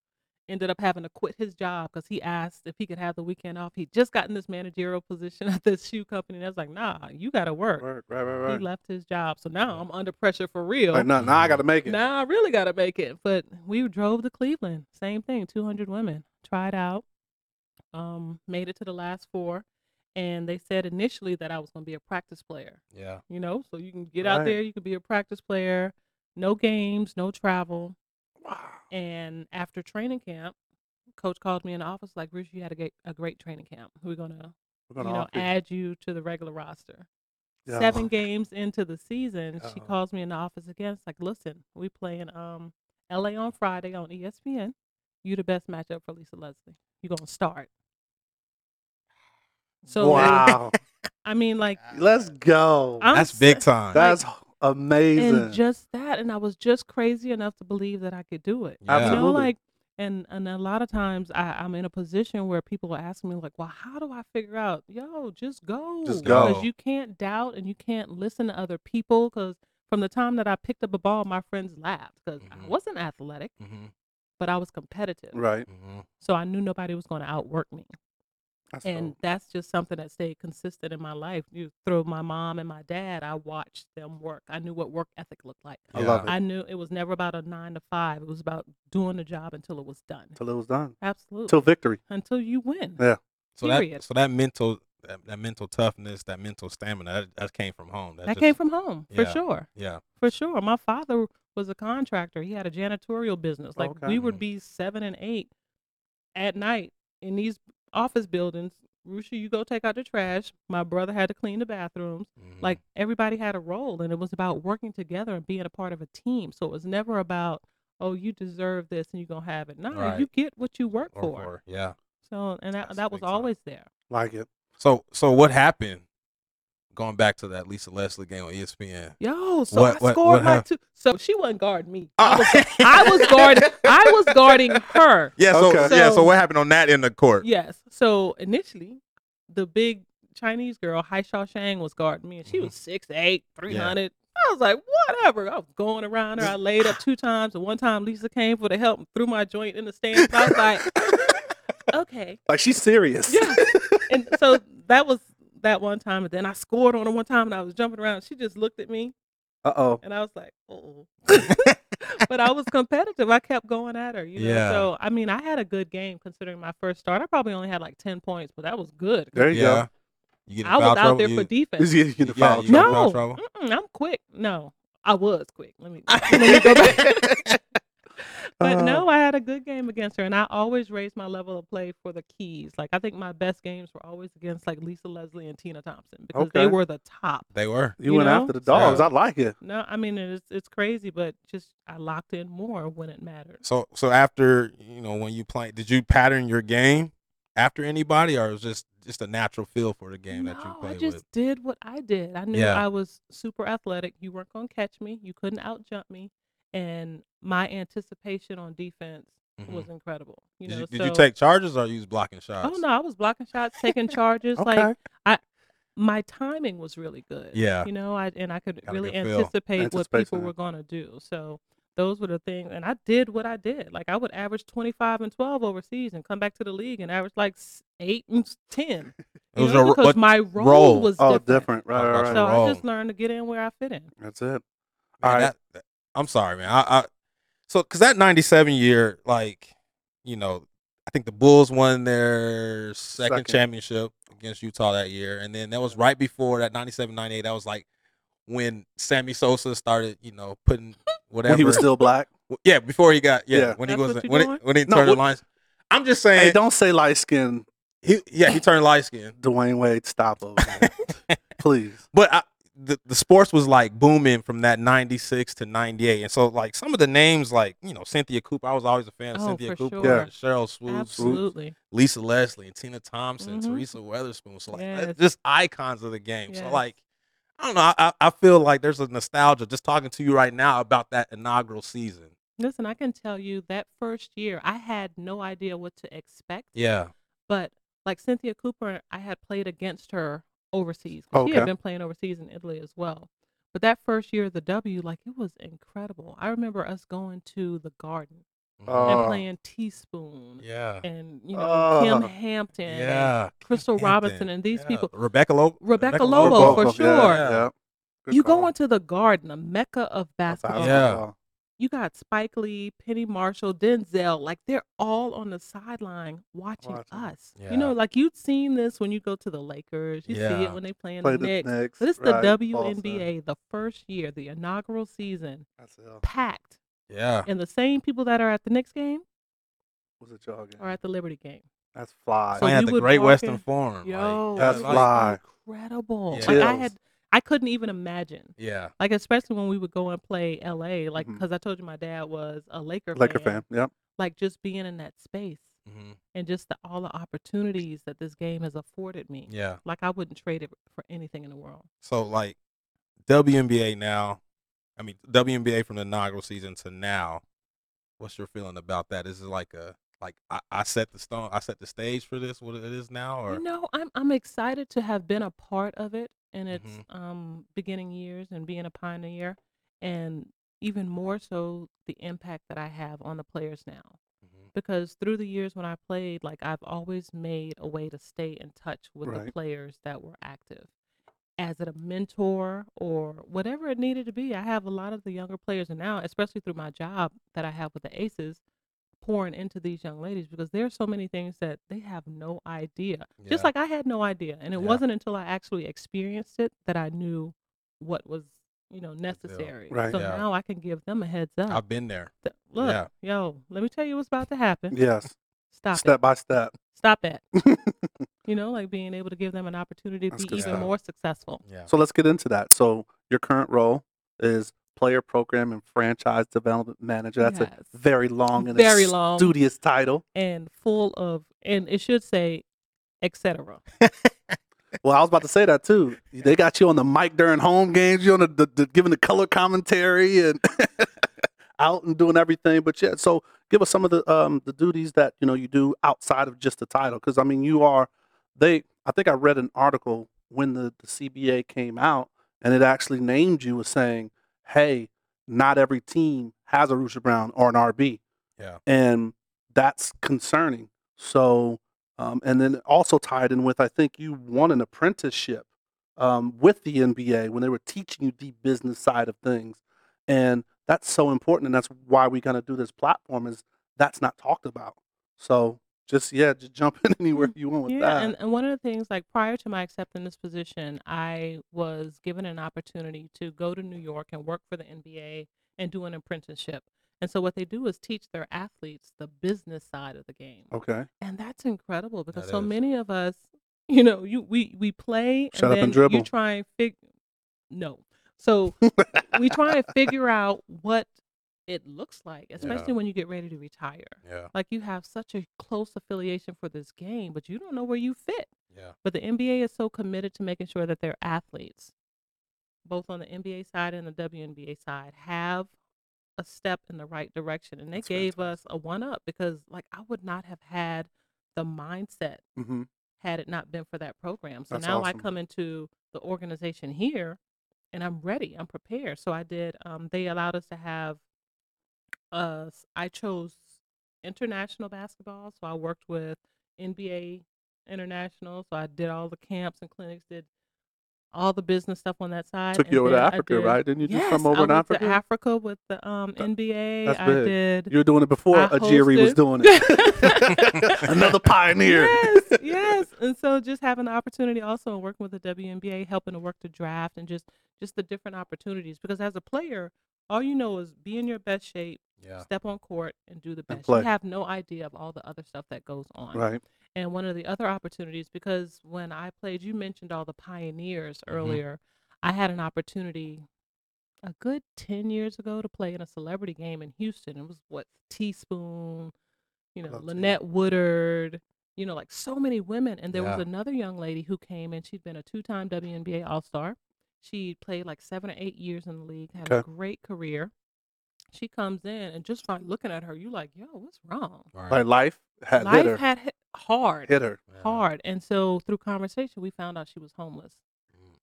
ended up having to quit his job because he asked if he could have the weekend off. He just got in this managerial position at this shoe company. And I was like, nah, you got to work. work." Right, right, right, He left his job. So now I'm under pressure for real. Like, now, now I got to make it. Now I really got to make it. But we drove to Cleveland. Same thing, 200 women. Tried out. Um, made it to the last four. And they said initially that I was going to be a practice player Yeah. you know, so you can get out there, you can be a practice player, no games, no travel. Wow. And after training camp, coach called me in the office like, Bruce, you had a great, a great training camp. We're gonna, We're you gonna know, add you to the regular roster. Yeah. Seven games into the season, she Uh-oh. calls me in the office again. It's like, listen, we playing um LA on Friday on ESPN. You the best matchup for Lisa Leslie. You gonna start. So wow. I mean, like Let's go. I'm That's big time. That's amazing. and just that and i was just crazy enough to believe that i could do it Yeah. you know like and and a lot of times I, i'm in a position where people are asking me like well how do i figure out yo just go Just go. because you can't doubt and you can't listen to other people because from the time that i picked up a ball my friends laughed because Mhm. i wasn't athletic Mm-hmm. but i was competitive right. Mm-hmm. so i knew nobody was going to outwork me That's and dope. that's just something that stayed consistent in my life. You through my mom and my dad, I watched them work. I knew what work ethic looked like. I love it. I knew it was never about a nine to five. It was about doing the job until it was done. Till it was done. Absolutely. Till victory. until you win. Yeah. So Period. that so that mental that, that mental toughness, that mental stamina, that, that came from home. That just- came from home for Yeah. sure. yeah. For sure. My father was a contractor. He had a janitorial business. Like Okay. we would be seven and eight at night in these office buildings. Rushia, you go take out the trash. My brother had to clean the bathrooms. Mhm. like everybody had a role and it was about working together and being a part of a team so it was never about oh you deserve this and you're gonna have it no Right. you get what you work Or for for- yeah. so and that, That's that was big time. always there Like it. So so what happened? Going back to that Lisa Leslie game on ESPN. yo so What- i what- scored what my two so she wasn't guarding me. I, was, I was guarding i was guarding her Yeah. So Okay. yeah. So So- what happened on that end of court? yes so initially the big chinese girl Haixia Zheng was guarding me and she Mhm. was six eight, three hundred. i was like whatever i was going around her i laid up two times and one time lisa came for the help and threw my joint in the stands i was like okay Like she's serious. Yeah. and so that was that one time and then i scored on her one time and i was jumping around she just looked at me uh oh. and i was like oh but i was competitive i kept going at her you know Yeah. so i mean i had a good game considering my first start i probably only had like 10 points but that was good There you yeah. You get in i was foul out trouble? there You- for defense Is he in the Yeah, foul you got in trouble? foul no trouble? i'm quick no i was quick let me let me go back But Uh, no, I had a good game against her, and I always raised my level of play for the keys. Like I think my best games were always against like Lisa Leslie and Tina Thompson because Okay. they were the top. They were. You, you went know? after the dogs. Yeah. I like it. No, I mean it's it's crazy, but just I locked in more when it mattered. So so after you know when you play, did you pattern your game after anybody, or it was just just a natural feel for the game no, that you played? I played just with? did what I did. I knew Yeah. I was super athletic. You weren't gonna catch me. You couldn't out jump me, and my anticipation on defense Mhm. was incredible. You Did, know, you, did so, you take charges or you was blocking shots? Oh no, I was blocking shots, taking charges. Okay. Like I, my timing was really good. Yeah. you know, I and I could Got a really good anticipate what people yeah. were gonna do. So those were the things, and I did what I did. Like I would average twenty five and twelve overseas, and come back to the league and average like eight and ten. It was know, a because what my role, role? was Oh, different. different. Right, Oh, right, right. So Role. I just learned to get in where I fit in. That's it. Man, All right. that- that- I'm sorry, man. I, I so because that '97 year, like, you know, I think the Bulls won their second, Second. championship against Utah that year, and then that was right before that '97 '98. That was like when Sammy Sosa started, you know, putting whatever. When he was still black. yeah, before he got yeah, Yeah. when he was what you when he, when he No, turned the what- lines. I'm just saying Hey, don't say light skin he yeah, he turned light skin. Dwyane Wade. Stop over. Please. But I, the the sports was like booming from that 96 to 98. And so like some of the names like, you know, Cynthia Cooper, I was always a fan of Oh, Cynthia Cooper, sure. Sheryl Swoopes, Absolutely. Lisa Leslie and Tina Thompson, Mhm. Teresa Weatherspoon. So like Yes. just icons of the game. So like I don't know. I I feel like there's a nostalgia just talking to you right now about that inaugural season. Listen, I can tell you that first year, I had no idea what to expect. Yeah. But like Cynthia Cooper, I had played against her overseas. 'cause She had been playing overseas in Italy as well. But that first year of the W, like it was incredible. I remember us going to the garden and Oh. playing Teaspoon Yeah. and you know Kym Oh. Hampton, and Yeah. Crystal Hampton. Robinson, and these Yeah. people. Rebecca Lobo. Rebecca Lobo, for sure. Yeah. Good You call. go into the garden, a mecca of basketball. Yeah. You got Spike Lee, Penny Marshall, Denzel, like they're all on the sideline watching, Watching. us. Yeah. You know, like you've seen this when you go to the Lakers. You see Yeah. it when they play in Play the the Knicks. Knicks. But it's right, the Boston. WNBA, the first year, the inaugural season, That's it. packed. Yeah. And the same people that are at the Knicks game Was it y'all game? are at the Liberty game. That's fly. So Playing you at the would Great walk Western in- Forum. Yo, like, That's it was fly. incredible. Yeah. Like I Chills. had, I couldn't even imagine. Yeah. Like especially when we would go and play LA, like because I told you my dad was a Laker Laker fan. Yep. Like just being in that space hmm and just the, all the opportunities that this game has afforded me. Yeah. Like I wouldn't trade it for anything in the world. So like WNBA now, I mean WNBA from the inaugural season to now. What's your feeling about that? Is it like a like I, I set the stone, I set the stage for this, what it is now, or You know, I'm I'm excited to have been a part of it in its Mhm. um beginning years and being a pioneer, and even more so the impact that I have on the players now. Mhm. Because through the years when I played, like I've always made a way to stay in touch with the players that were active. As a mentor or whatever it needed to be, I have a lot of the younger players, and now, especially through my job that I have with the Aces, pouring into these young ladies because there's so many things that they have no idea. Just like I had no idea, and it Yeah. wasn't until I actually experienced it that I knew what was, you know, necessary. Right. So Yeah. now I can give them a heads up. I've been there. Th- Look, yeah. yo, let me tell you what's about to happen. Yes. Stop step it. by step. Stop it. You know, like being able to give them an opportunity to That's be even stuff. more successful. Yeah. So let's get into that. So your current role is player program and franchise development manager. That's Yes. a very long and Very long. studious title. And full of, and it should say, etc. Well, I was about to say that too. They got you on the mic during home games. You on the, the, the giving the color commentary and out and doing everything. But yeah, so give us some of the um the duties that you know you do outside of just the title. Because I mean, you are they. I think I read an article when the, the CBA came out, and it actually named you as saying, "Hey, not every team has a Rushia Brown or an RB." Yeah. and that's concerning. So, um, and then also tied in with, I think you won an apprenticeship um, with the NBA when they were teaching you the business side of things, and that's so important, and that's why we kind of do this platform is that's not talked about. So, just yeah, just jump in anywhere mm-hmm. you want with Yeah, that. and, and one of the things, like prior to my accepting this position, I was given an opportunity to go to New York and work for the NBA and do an apprenticeship. And so what they do is teach their athletes the business side of the game. okay, And that's incredible because That so is. many of us, you know, you we we play Shut up and and then dribble. you try and figure no. So we try and figure out what it looks like, especially when you get ready to retire. Yeah. Like you have such a close affiliation for this game, but you don't know where you fit. Yeah. But the NBA is so committed to making sure that their athletes, both on the NBA side and the WNBA side, have a step in the right direction. And they That's gave us a one up because, like, I would not have had the mindset hmm had it not been for that program. So That's now awesome. I come into the organization here and I'm ready. I'm prepared. So I did um they allowed us to have uh I chose international basketball. So I worked with NBA International. So I did all the camps and clinics, did all the business stuff on that side. Took you over to Africa, did- right? Didn't you yes, some over I in went Africa? to Africa with the um NBA. that's I did You were doing it before Ujiri was doing it. Another pioneer. yes, yes. And so just having the opportunity also working with the WNBA, helping to work the draft and just just the different opportunities. Because as a player, all you know is be in your best shape, Yeah. step on court and do the And best. play. You have no idea of all the other stuff that goes on. Right. And one of the other opportunities, because when I played, you mentioned all the pioneers Mhm. earlier. I had an opportunity a good 10 years ago to play in a celebrity game in Houston. It was what Teaspoon, you know, Love. Lynette Woodard, you know, like so many women. And there was Yeah. another young lady who came and she'd been a two time WNBA All Star. She played like seven or eight years in the league, had a Okay. great career. She comes in and just by looking at her, you like, yo, what's wrong? Right. Like life had Life hit her. had hit hard hit her. Yeah. hard. And so through conversation, we found out she was homeless. Mm.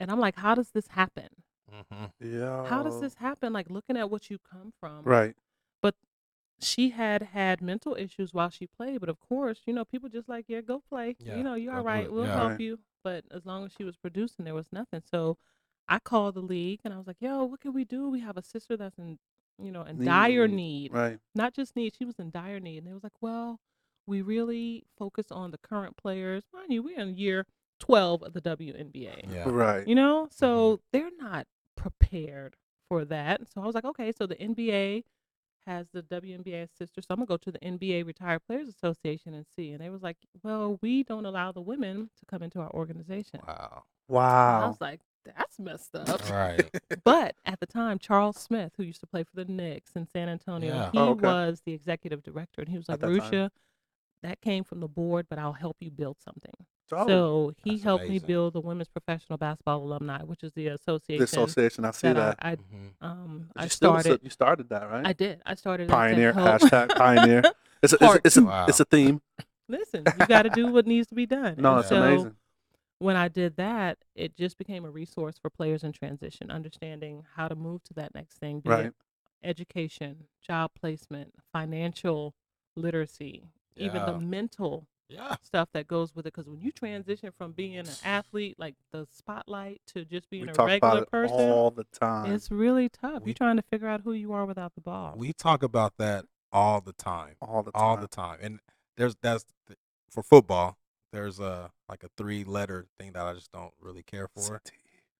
And I'm like, how does this happen? Mhm. Yeah. How does this happen? Like looking at what you come from. Right. But she had had mental issues while she played, but of course, you know, people just like, yeah, go play. Yeah, You know, you're go all do right. it. We'll Yeah. help Right. you. But as long as she was producing, there was nothing. So I called the league and I was like, yo, what can we do? We have a sister that's in, you know, in dire Need. need Right. not just need, she was in dire need. And they was like, well, we really focus on the current players. Mind you, we're in year 12 of the WNBA. Yeah. Right. You know, mm-hmm. so they're not prepared for that. So I was like, okay, so the NBA has the WNBA sister. So I'm going to go to the NBA Retired Players Association and see. And they was like, well, we don't allow the women to come into our organization. Wow. And I Wow. was like, that's messed up. Right. But at the time, Charles Smith, who used to play for the Knicks in San Antonio, Yeah. he Oh, okay. was the executive director, and he was like, At that time. "Rushia, that came from the board, but I'll help you build something." Oh, so he That's helped me build the Women's Professional Basketball Alumni, which is the association, the association. I see that, that. I, I Mhm. um You I still s- started. You started that, right? I did. I started as the Pioneer. co- Hashtag pioneer. It's a, it's a, it's a, two. Wow. it's a theme. Listen, you got to do what needs to be done. No, And it's so, amazing. When I did that, it just became a resource for players in transition, understanding how to move to that next thing, be Right. it education, job placement, financial literacy, even the mental Yeah. stuff that goes with it. Because when you transition from being an athlete, like the spotlight, to just being We a regular person, all the time. it's really tough. We- You're trying to figure out who you are without the ball. We talk about that all the time. all the time. all the time. And there's that's th- for football. There's a like a three letter thing that I just don't really care for. CT.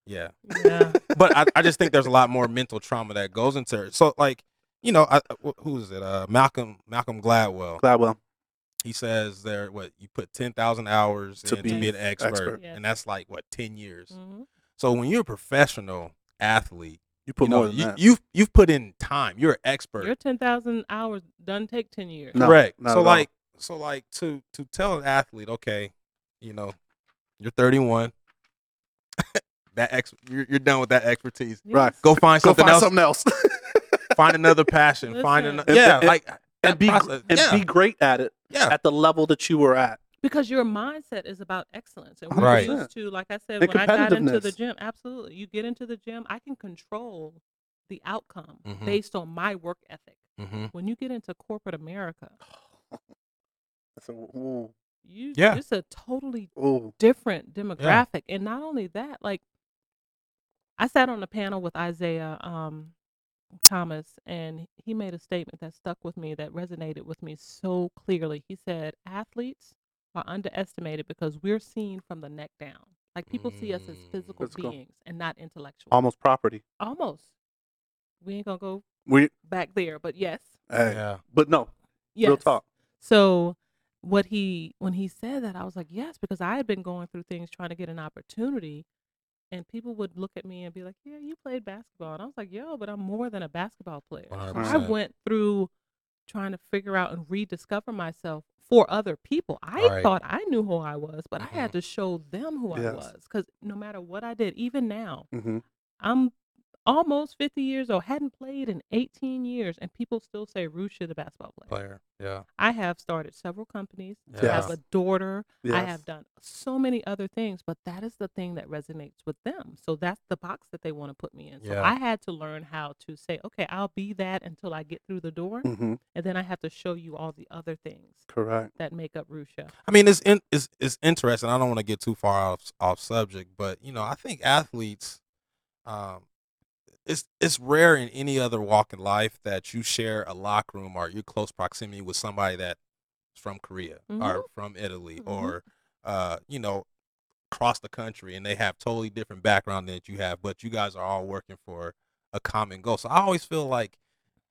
Yeah, yeah. but I, I just think there's a lot more mental trauma that goes into it. So like, you know, I, I- who is it? Uh, Malcolm Malcolm Gladwell. Gladwell. He says there what you put ten thousand hours To in to be be an expert, expert. Yes. and that's like what ten years. Mhm. So when you're a professional athlete, You put you know, more than you, that. you've you've put in time. You're an expert. Your 10,000 hours doesn't take 10 years. No, Correct. so like so like to to tell an athlete, okay, you know, you're 31. that ex you're, you're done with that expertise. Right. Go find Go something find else. something else. Find another passion. Find another. Yeah, and- like and be process. and yeah, be great at it yeah. at the level that you were at. because your mindset is about excellence and we're Right. used to like i said And when i got into the gym absolutely you get into the gym i can control the outcome Mhm. based on my work ethic hmm when you get into corporate america That's a, ooh, you Yeah. it's a totally ooh. different demographic and not only that like i sat on a panel with isaiah um thomas and he made a statement that stuck with me that resonated with me so clearly he said athletes are underestimated because we're seen from the neck down like people see us as Mm. physical, Physical. beings and not intellectual Almost property. almost we ain't gonna go We back there but yes hey, Yeah. but no, yes real talk. so what he when he said that, I was like, yes, because I had been going through things trying to get an opportunity, and people would look at me and be like, yeah, you played basketball, and I was like, yo, but I'm more than a basketball player. I 100%. went through trying to figure out and rediscover myself for other people. I Right. thought I knew who I was, but I had Mhm. to show them who I was because no matter what I did, even now, hmm I'm almost 50 years old, hadn't played in 18 years, and people still say Rushia the basketball player. Player. Yeah. I have started several companies. I have a daughter. I have done so many other things, but that is the thing that resonates with them. So that's the box that they want to put me in. So Yeah. I had to learn how to say, okay, I'll be that until I get through the door, hmm and then I have to show you all the other things Correct. that make up Rushia. I mean, it's in, it's it's interesting. I don't want to get too far off off subject, but you know, I think athletes, um, it's it's rare in any other walk in life that you share a locker room or you're close proximity with somebody that's from Korea or Mhm. from Italy Mhm. or uh, you know, across the country, and they have totally different background than you have, but you guys are all working for a common goal. So I always feel like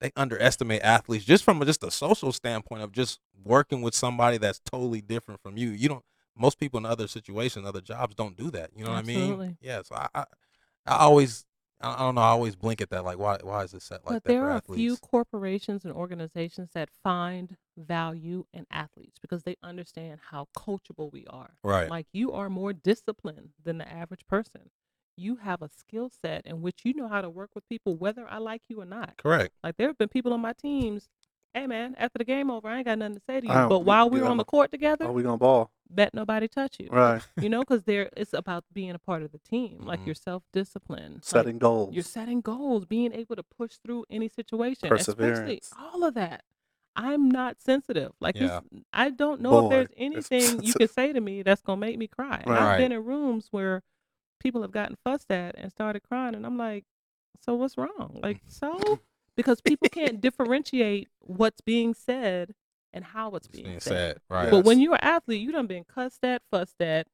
they underestimate athletes just from a, just a social standpoint of just working with somebody that's totally different from you. You don't. Most people in other situations, other jobs, don't do that. You know what I mean? Yeah. So I, I, I always, I I don't know. I always blink at that. Like, why, why is it set like but that But there for are a few corporations and organizations that find value in athletes because they understand how coachable we are. Right. Like you are more disciplined than the average person. You have a skill set in which you know how to work with people, whether I like you or not. Correct. Like there have been people on my teams. Hey man, after the game over, I ain't got nothing to say to you. But while we were yeah. on the court together, Oh, we gonna ball. Bet nobody touch you. Right. You know, because there it's about being a part of the team. Like Mhm. you're self disciplined. Setting goals. You're setting goals, being able to push through any situation, especially Perseverance. all of that. I'm not sensitive. Like you Yeah. s- I don't know if there's anything you sensitive. can say to me that's gonna make me cry. Right. I've been in rooms where people have gotten fussed at and started crying, and I'm like, so what's wrong? Like so, because people can't differentiate what's being said and how it's It's being, being said. said. Right. But when you're an athlete, you done been cussed at, fussed at,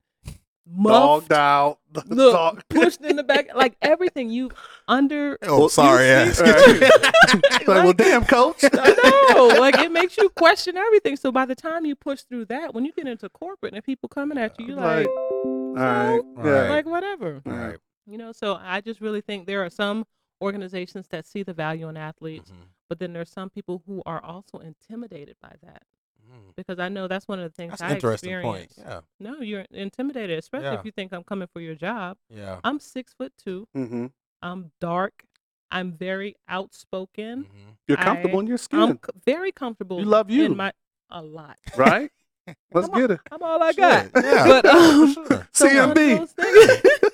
muffed, Dogged out. look, Dog- pushed in the back, like everything you under. oh, Well, sorry. you ass. see- like, well, damn, coach. no, like it makes you question everything. So by the time you push through that, when you get into corporate and people coming at you, you're like, Like, All right. Right. Like whatever, Yeah. right. you know. So I just really think there are some organizations that see the value in athletes, Mhm. But then there's some people who are also intimidated by that Mhm. because I know that's one of the things That's I an interesting point. Yeah. No, you're intimidated, especially Yeah. if you think I'm coming for your job. Yeah. I'm six foot two. Mm-hmm. I'm dark. I'm very outspoken. Mhm. You're comfortable I- in your skin, I'm c- very comfortable. You love you. in my a lot. right? Let's Come on. get it. I'm all I Sure, got. Yeah. But um, sure. so CMB.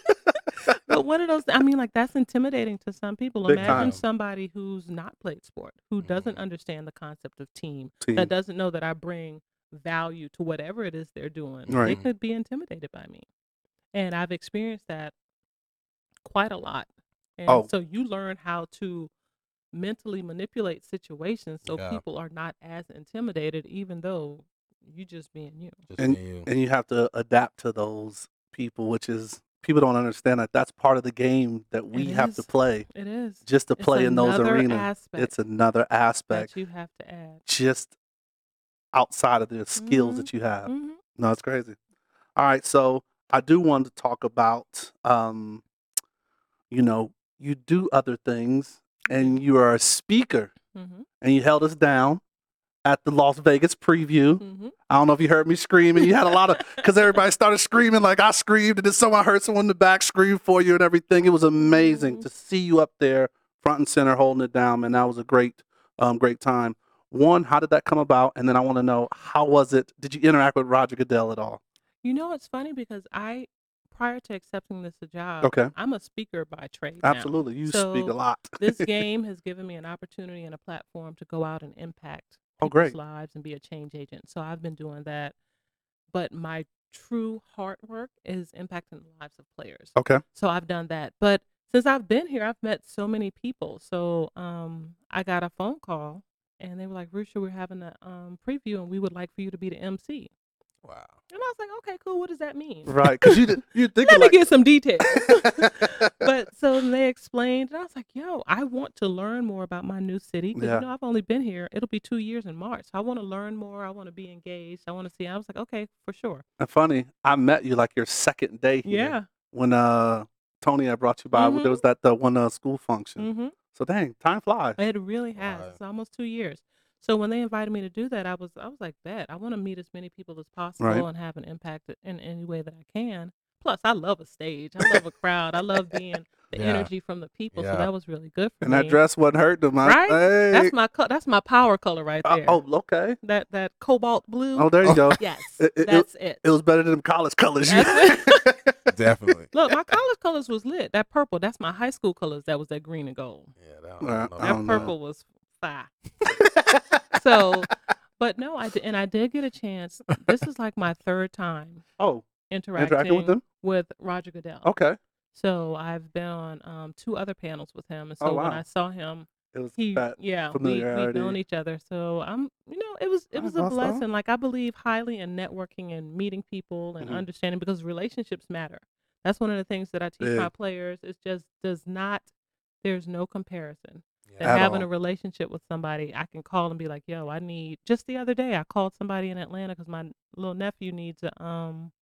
those things- but one of those, I mean, like that's intimidating to some people. Big Imagine time. somebody who's not played sport, who doesn't Mhm. understand the concept of team, Team. that doesn't know that I bring value to whatever it is they're doing. They Right. could be intimidated by me, and I've experienced that quite a lot. And Oh. so you learn how to mentally manipulate situations so Yeah. people are not as intimidated, even though you just being you. Just And- being you. and you have to adapt to those people, which is people don't understand that that's part of the game that we It have to play It is. just to It's play in those arenas. It's another aspect that you have to add. just outside of the skills Mhm. that you have. hmm No, it's crazy. All right, so I do want to talk about, um, you know, you do other things, and you are a speaker, hmm and you held us down at the Las Vegas preview. hmm I don't know if you heard me screaming. You had a lot of because everybody started screaming like I screamed, and then someone heard someone in the back scream for you and everything. It was amazing Mhm. to see you up there, front and center, holding it down, and that was a great, um, great time. One, how did that come about? And then I want to know how was it? Did you interact with Roger Goodell at all? You know, it's funny because I, prior to accepting this job, Okay. I'm a speaker by trade. now. Absolutely, you speak a lot. this game has given me an opportunity and a platform to go out and impact Oh, great. lives and be a change agent. So I've been doing that. But my true heart work is impacting the lives of players. Okay. So I've done that. But since I've been here, I've met so many people. So um, I got a phone call and they were like, Rushia, we're having a um, preview and we would like for you to be the MC. Wow. And I was like, okay, cool. What does that mean? Right, because you you think Let me like get some details. but so they explained, and I was like, yo, I want to learn more about my new city. Because, Yeah. you know, I've only been here, it'll be two years in March. So I want to learn more. I want to be engaged. I want to see. I was like, okay, for sure. And funny, I met you like your second day here Yeah. when uh Tony I brought you by. Mhm. There was that the one uh, school function. Mm-hmm. So dang, time flies. It really has. Right. It's almost two years. So when they invited me to do that, I was I was like, bet I want to meet as many people as possible Right. and have an impact in any way that I can. Plus, I love a stage. I love a crowd. I love being the Yeah. energy from the people. Yeah. So that was really good for me. And me. that dress wasn't hurting them. I- Right? Hey. That's my co- that's my power color right Uh, there. oh, okay. that that cobalt blue. Oh, there you go. yes, It- it- it- that's it. It was better than them college colors. you- Definitely. Look, my college colors was lit. That purple, that's my high school colors. That was that green and gold. Yeah. That, I don't know I That that. don't know. purple was fire. So, but no, I did, and I did get a chance. This is like my third time oh, interacting, interacting with them. with Roger Goodell. Okay. So I've been on um, two other panels with him, and so Oh, when. I saw him, It was he that. yeah we we've known each other. So I'm you know it was it was That's a awesome. blessing. Like I believe highly in networking and meeting people and Mhm. understanding because relationships matter. That's one of the things that I teach my players. It just does not. There's no comparison. And At having all. a relationship with somebody, I can call and be like, "Yo, I need." Just the other day, I called somebody in Atlanta because my little nephew needs a um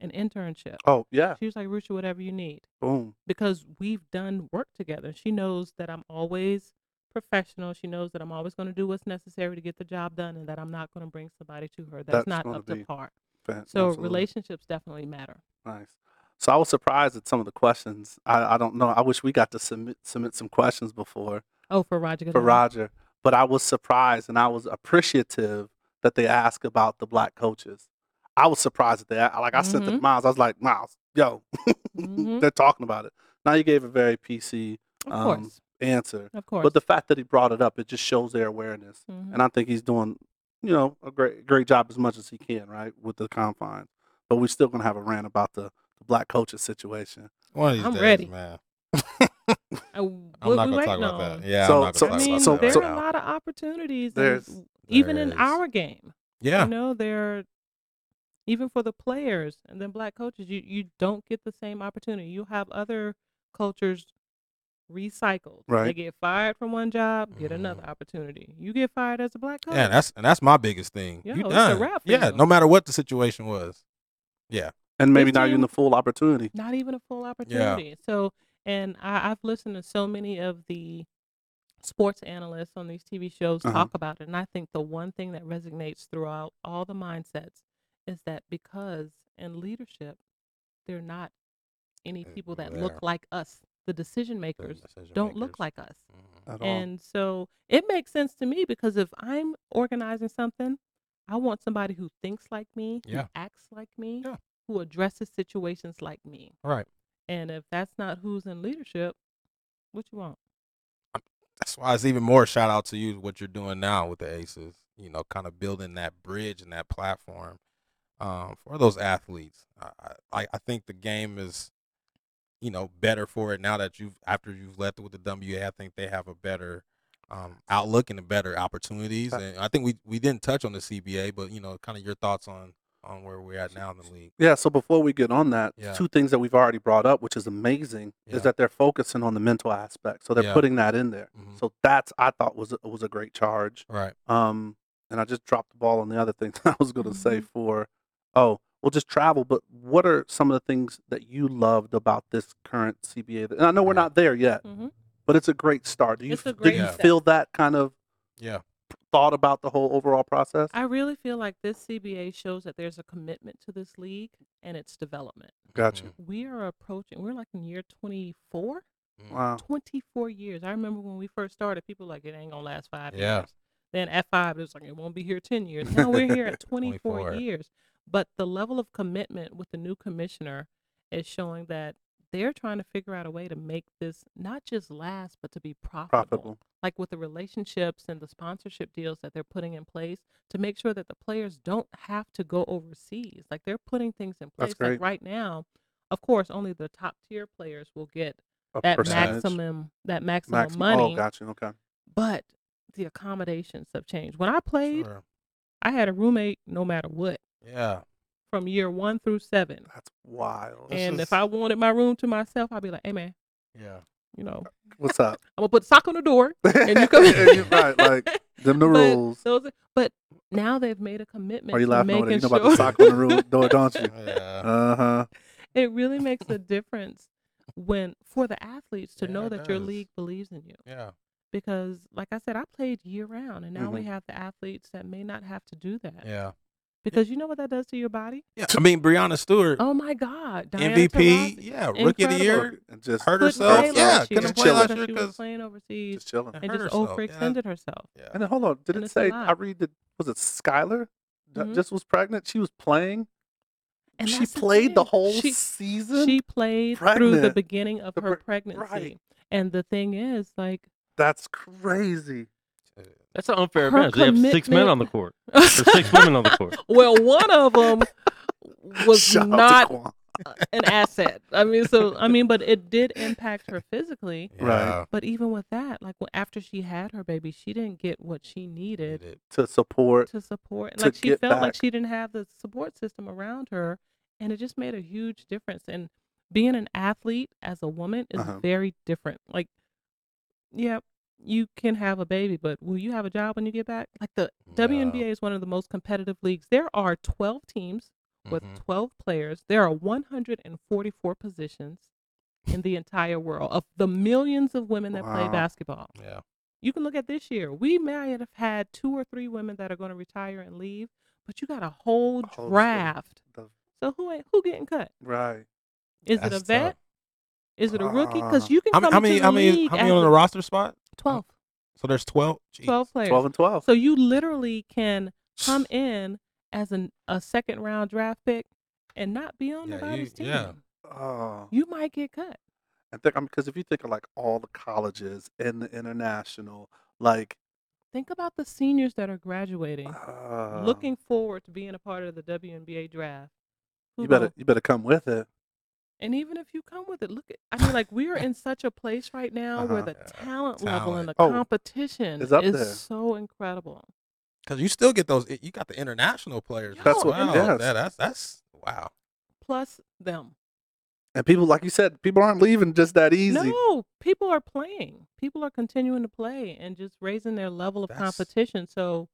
an internship. Oh yeah, She was like, "Rushia, whatever you need," boom. because we've done work together. She knows that I'm always professional. She knows that I'm always going to do what's necessary to get the job done, and that I'm not going to bring somebody to her that's, That's not gonna up to be par. Fan- So absolutely. relationships definitely matter. Nice. So I was surprised at some of the questions. I, I don't know. I wish we got to submit submit some questions before Oh, for Roger. for Roger, but I was surprised and I was appreciative that they asked about the black coaches. I was surprised that they like I sent it to Mhm. Miles. I was like, Miles, yo, Mhm. they're talking about it. Now you gave a very PC Of um, answer, of course. but the fact that he brought it up, it just shows their awareness, Mhm. and I think he's doing, you know, a great great job as much as he can, right, with the confines. But we're still gonna have a rant about the, the black coaches situation. One of these I'm days, ready. man. Uh, I'm not gonna talk about on? that. Yeah, So- I'm not so- gonna I talk mean, about so- that there so- right are a now. lot of opportunities, and There's- even in our game. Yeah, You know, there, even for the players and then black coaches, you you don't get the same opportunity. You have other cultures recycled. Right. They get fired from one job, get another opportunity. You get fired as a black coach. Yeah, and that's and that's my biggest thing. Yo, you it's a done. for yeah, you. no matter what the situation was. Yeah, And maybe now you're in 15 the full opportunity. not even a full opportunity. Yeah. So, and I, I've listened to so many of the sports analysts on these TV shows Uh-huh. talk about it, and I think the one thing that resonates throughout all the mindsets is that because in leadership, they're not any people that there. look like us. The decision the makers decision don't look like us. Mhm. At all. And so it makes sense to me because if I'm organizing something, I want somebody who thinks like me, Yeah. who acts like me, Yeah. who addresses situations like me. Right. And if that's not who's in leadership, what you want? That's why it's even more shout out to you what you're doing now with the Aces. You know, kind of building that bridge and that platform um, for those athletes. I, I I think the game is, you know, better for it now that you've after you've left with the WA. I think they have a better um, outlook and a better opportunities. And I think we we didn't touch on the CBA, but you know, kind of your thoughts on on where we're at now in the league. Yeah, so before we get on that, Yeah. two things that we've already brought up, which is amazing, Yeah. is that they're focusing on the mental aspect. So they're Yeah. putting that in there. Mhm. So that's I thought was a, was a great charge. Right. Um, and I just dropped the ball on the other thing that I was going to say Mhm. for, oh, well, just travel. But what are some of the things that you loved about this current CBA? And I know we're Right. not there yet, hmm but it's a great start. Do you It's a f- great did you step. feel that kind of Yeah. Thought about the whole overall process? I really feel like this CBA shows that there's a commitment to this league and its development. Gotcha. Mhm. We are approaching, we're like in year 24. Mhm. Wow. 24 years. I remember when we first started, people were like it ain't gonna last five Yeah. years. Then at five, it was like it won't be here 10 years. Now we're here at 24, 24. years. But the level of commitment with the new commissioner is showing that they're trying to figure out a way to make this not just last, but to be profitable. Profitable. Like with the relationships and the sponsorship deals that they're putting in place to make sure that the players don't have to go overseas. Like they're putting things in place. That's great. Like right now, of course, only the top tier players will get A that percentage. maximum that maximum, Maximum- oh, money. Oh, gotcha. Okay. But the accommodations have changed. When I played, Sure. I had a roommate no matter what Yeah. from year one through seven. That's wild. This and is- if I wanted my room to myself, I'd be like, "Hey man, Yeah. You know, What's up? I'm gonna put the sock on the door and you come." And you- right, like them the But rules. Those, but now they've made a commitment Are you to laughing over making there? You know sure about the sock on the room door, don't you? Yeah. Uh huh. it really makes a difference when for the athletes to Yeah, know that your league believes in you. Yeah. Because, like I said, I played year round, and now we Mhm. have the athletes that may not have to do that. Yeah. Because you know what that does to your body? Yeah. I mean, Breanna Stewart, Oh my God. Diana MVP. Taurasi, Yeah. Rookie of the year. And just Hurt herself. Yeah. last Couldn't play last year because she was playing overseas just chilling. and hurt just herself, yeah. overextended herself. yeah. And then hold on, did And it say? I read that was it Skylar that Mhm. just was pregnant? She was playing. And she that's the played the whole She- season. She played through the beginning of The her pregnancy. right. And the thing is, like, That's crazy. That's an unfair Her advantage. They have six men commitment- on the court. Or six women on the court. well, one of them was Shout out to not Quan. an asset. I mean, so I mean, but it did impact her physically. Right. Yeah. But even with that, like when- after she had her baby, she didn't get what she needed to support. to support. To Like she get felt like back. she didn't have the support system around her, and it just made a huge difference. And being an athlete as a woman is Uh-huh. very different. Like, yeah, you can have a baby, but will you have a job when you get back? Like the WNBA is one of the most competitive leagues. There are 12 teams with Mhm. 12 players. There are 144 positions in the entire world of the millions of women that play basketball. Yeah. You can look at this year. We may have had two or three women that are going to retire and leave, but you got a whole Whole draft. The- So who ain't, who getting cut? right. Is it a vet? tough. Is it a rookie? Because you can How, come how many? How many? How many on the roster spot? 12, So there's twelve. Jeez. 12 players. 12 and 12. So you literally can come in as an, a second round draft pick and not be on Yeah, you- nobody's team. yeah. oh. You might get cut. And think, because if you think of like all the colleges and the international, like, Think about the seniors that are graduating, uh, looking forward to being a part of the WNBA draft. Who you better, gon- you better come with it. And even if you come with it, look at I mean, like we are in such a place right now where Uh-huh. the Yeah, talent, level and the. Oh, competition it's up is there. so incredible. Because you still get those. You got the international players. That's Yo, what- and Wow. yes. That, that's that's wow. Plus them. And people, like you said, people aren't leaving just that easy. No, people are playing. People are continuing to play and just raising their level of That's- competition. So,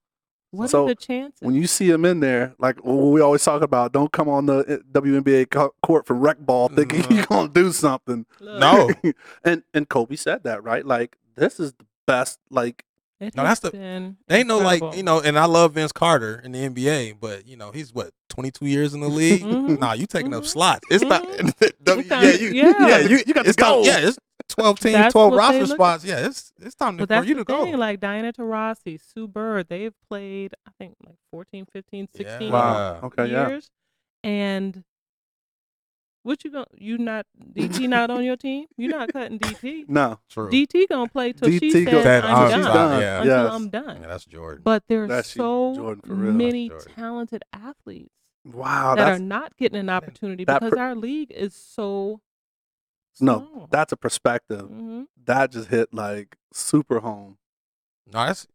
what So, are the chances? When you see him in there, like what we always talk about, don't come on the uh, WNBA co- court for rec ball thinking Mhm. you're gonna do something. Look, No. and and Kobe said that right. Like this is the best. Like it No, that's the- They ain't no like you know, and I love Vince Carter in the NBA, but you know he's what 22 years in the league. Mhm. Nah, you taking up Mhm. slots. It's not. W- yeah, you, yeah. yeah, you, You got to it's time- yeah, it's 12 teams, That's 12 roster look at. spots. Yeah, it's it's time to, But for that's you the to go. thing. Like Diana Taurasi, Sue Bird, they've played, I think, like 14, 15, 16 wow. Yeah. Okay. Yeah. And what you going you not DT not on your team? You're not cutting DT. No. True. DT gonna play till she DT says go- Said, I'm "I'm done. done." Yeah. Until Yes. I'm done. Yeah, that's Jordan. But there's That's so Jordan many talented athletes Wow. that are not getting an opportunity because per- our league is so no. small. That's a perspective. Mhm. That just hit like super home. No, that's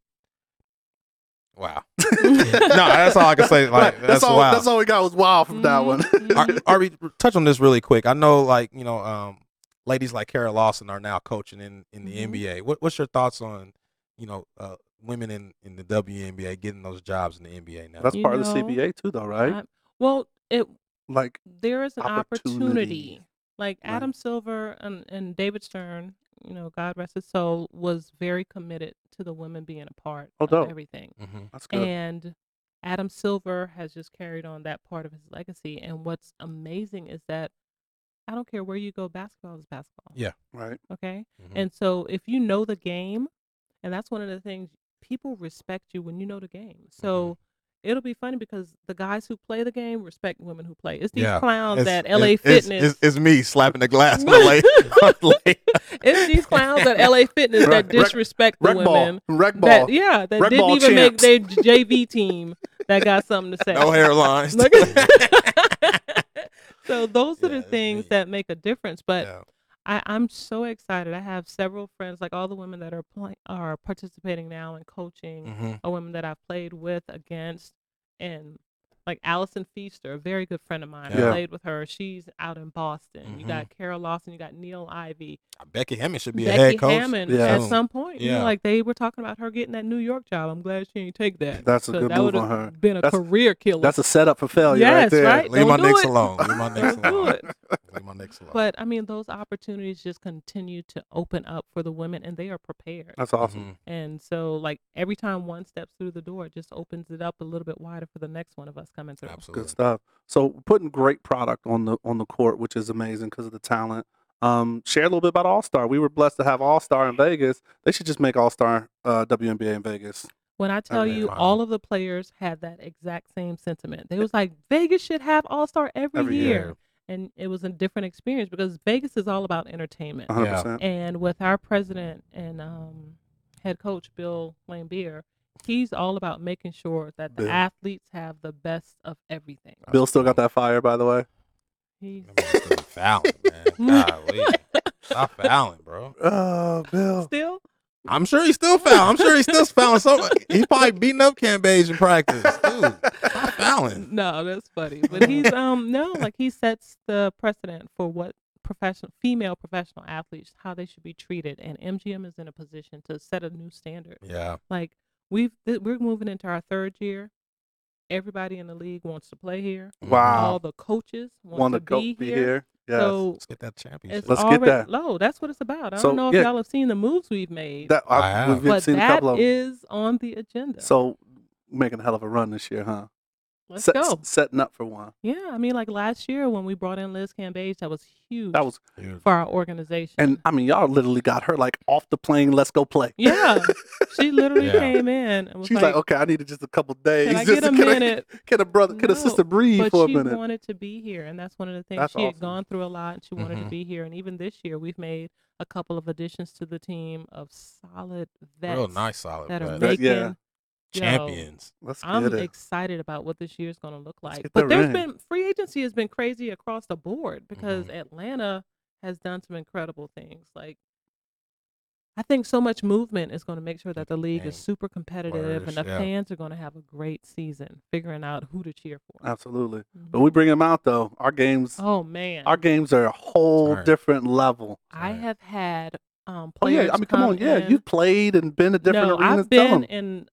wow. no, that's all I can say. Like Right, that's, all. wild. That's all we got was wow from that Mhm, one. mhm. Ar- Arby, touch on this really quick. I know, like you know, um, ladies like Kara Lawson are now coaching in in the Mhm. NBA. What, what's your thoughts on, you know, uh, women in in the WNBA getting those jobs in the NBA now? That's You part of the CBA too, though, right? I- well, it like there is an Opportunity. opportunity. Like Right. Adam Silver and, and David Stern, you know, God rest his soul, was very committed to the women being a part Oh, of dope. everything. Mhm. that's good. And Adam Silver has just carried on that part of his legacy. And what's amazing is that I don't care where you go, basketball is basketball. Yeah. right. Okay. Mhm. And so if you know the game, and that's one of the things people respect you when you know the game. So it'll be funny because the guys who play the game respect women who play. It's these Yeah. clowns It's- at LA it's- Fitness. It's, it's me slapping the glass the it's these clowns at LA Fitness that disrespect the Rec women. ball. Rec ball. That yeah, that Rec didn't even make champs. their JV team that got something to say. no hairlines. So those are Yeah, the things me. that make a difference. But Yeah. I, I'm so excited. I have several friends, like all the women that are play, are participating now in coaching, Mhm. are women that I've played with, against, and like Allison Feaster, a very good friend of mine. Yeah. I played with her. She's out in Boston. You Mhm. got Kara Lawson. You got Niele Ivey. Becky Hammon should be Becky a head coach. Hammon Yeah. at some point. You know, Yeah. like they were talking about her getting that New York job. I'm glad she didn't take that. That's a good that move on her. Been a That's- career killer. That's a setup for failure right Yes, there. right? Leave my do Knicks alone. Leave my Knicks alone. Leave my Knicks alone. But I mean, those opportunities just continue to open up for the women, and they are prepared. That's awesome. And so, like every time one steps through the door, it just opens it up a little bit wider for the next one of us coming through. Absolutely. Good stuff. So putting great product on the on the court, which is amazing because of the talent. Um, share a little bit about All Star. We were blessed to have All Star in Vegas. They should just make All Star uh, WNBA in Vegas. When I tell Okay. you, Wow. all of the players had that exact same sentiment. They was like, Vegas should have All Star every, Every year. year. and it was a different experience because Vegas is all about entertainment. 100. Yeah. percent And with our president and um, head coach Bill Laimbeer, he's all about making sure that the Bill. athletes have the best of everything. Bill still got that fire, by the way. He's That man's still fouling, man. Golly. Stop fouling, bro. Oh, Bill. still I'm sure he's still fouling. I'm sure he's still fouling. So he's probably beating up Cambage in practice. Dude, stop fouling. no, that's funny. But he's um no, like he sets the precedent for what professional female professional athletes how they should be treated, and MGM is in a position to set a new standard. Yeah. Like we've th- we're moving into our third year. Everybody in the league wants to play here. Wow. All the coaches want, Want to to go be, be here. here? Yes. So Let's get that championship. it's Let's get already that. low. That's what it's about. I So, don't know if yeah. y'all have seen the moves we've made, that I I, have. we've but seen a that couple of 'em. is on the agenda. So making a hell of a run this year, huh? Let's Set- go. Setting up for one. Yeah, I mean, like last year when we brought in Liz Cambage, that was huge That was, Dude, for our organization. and I mean, y'all literally got her like off the plane. Let's go play. yeah, she literally Yeah. came in and was She's like, okay, I needed just a couple days. "Can I just get a to- can I- minute?" Can a brother, can a sister breathe but for a minute? she wanted to be here, and that's one of the things That's she had gone through a lot, and she wanted Mhm. to be here. And even this year, we've made a couple of additions to the team of solid vets real nice, solid. that are vets. That- making yeah. Yo, champions. Let's I'm it. excited about what this year's going to look like. But that there's ring. been free agency has been crazy across the board because Mhm. Atlanta has done some incredible things. Like I think so much movement is going to make sure that the league is super competitive Flourish, and the yeah. fans are going to have a great season figuring out who to cheer for. Absolutely. Mhm. But we bring them out though. Our games, Oh man. our games are a whole Alright. different level. I Alright. have had um Oh yeah, I mean, come on, yeah, in- you played and been to different no, arenas. I've been in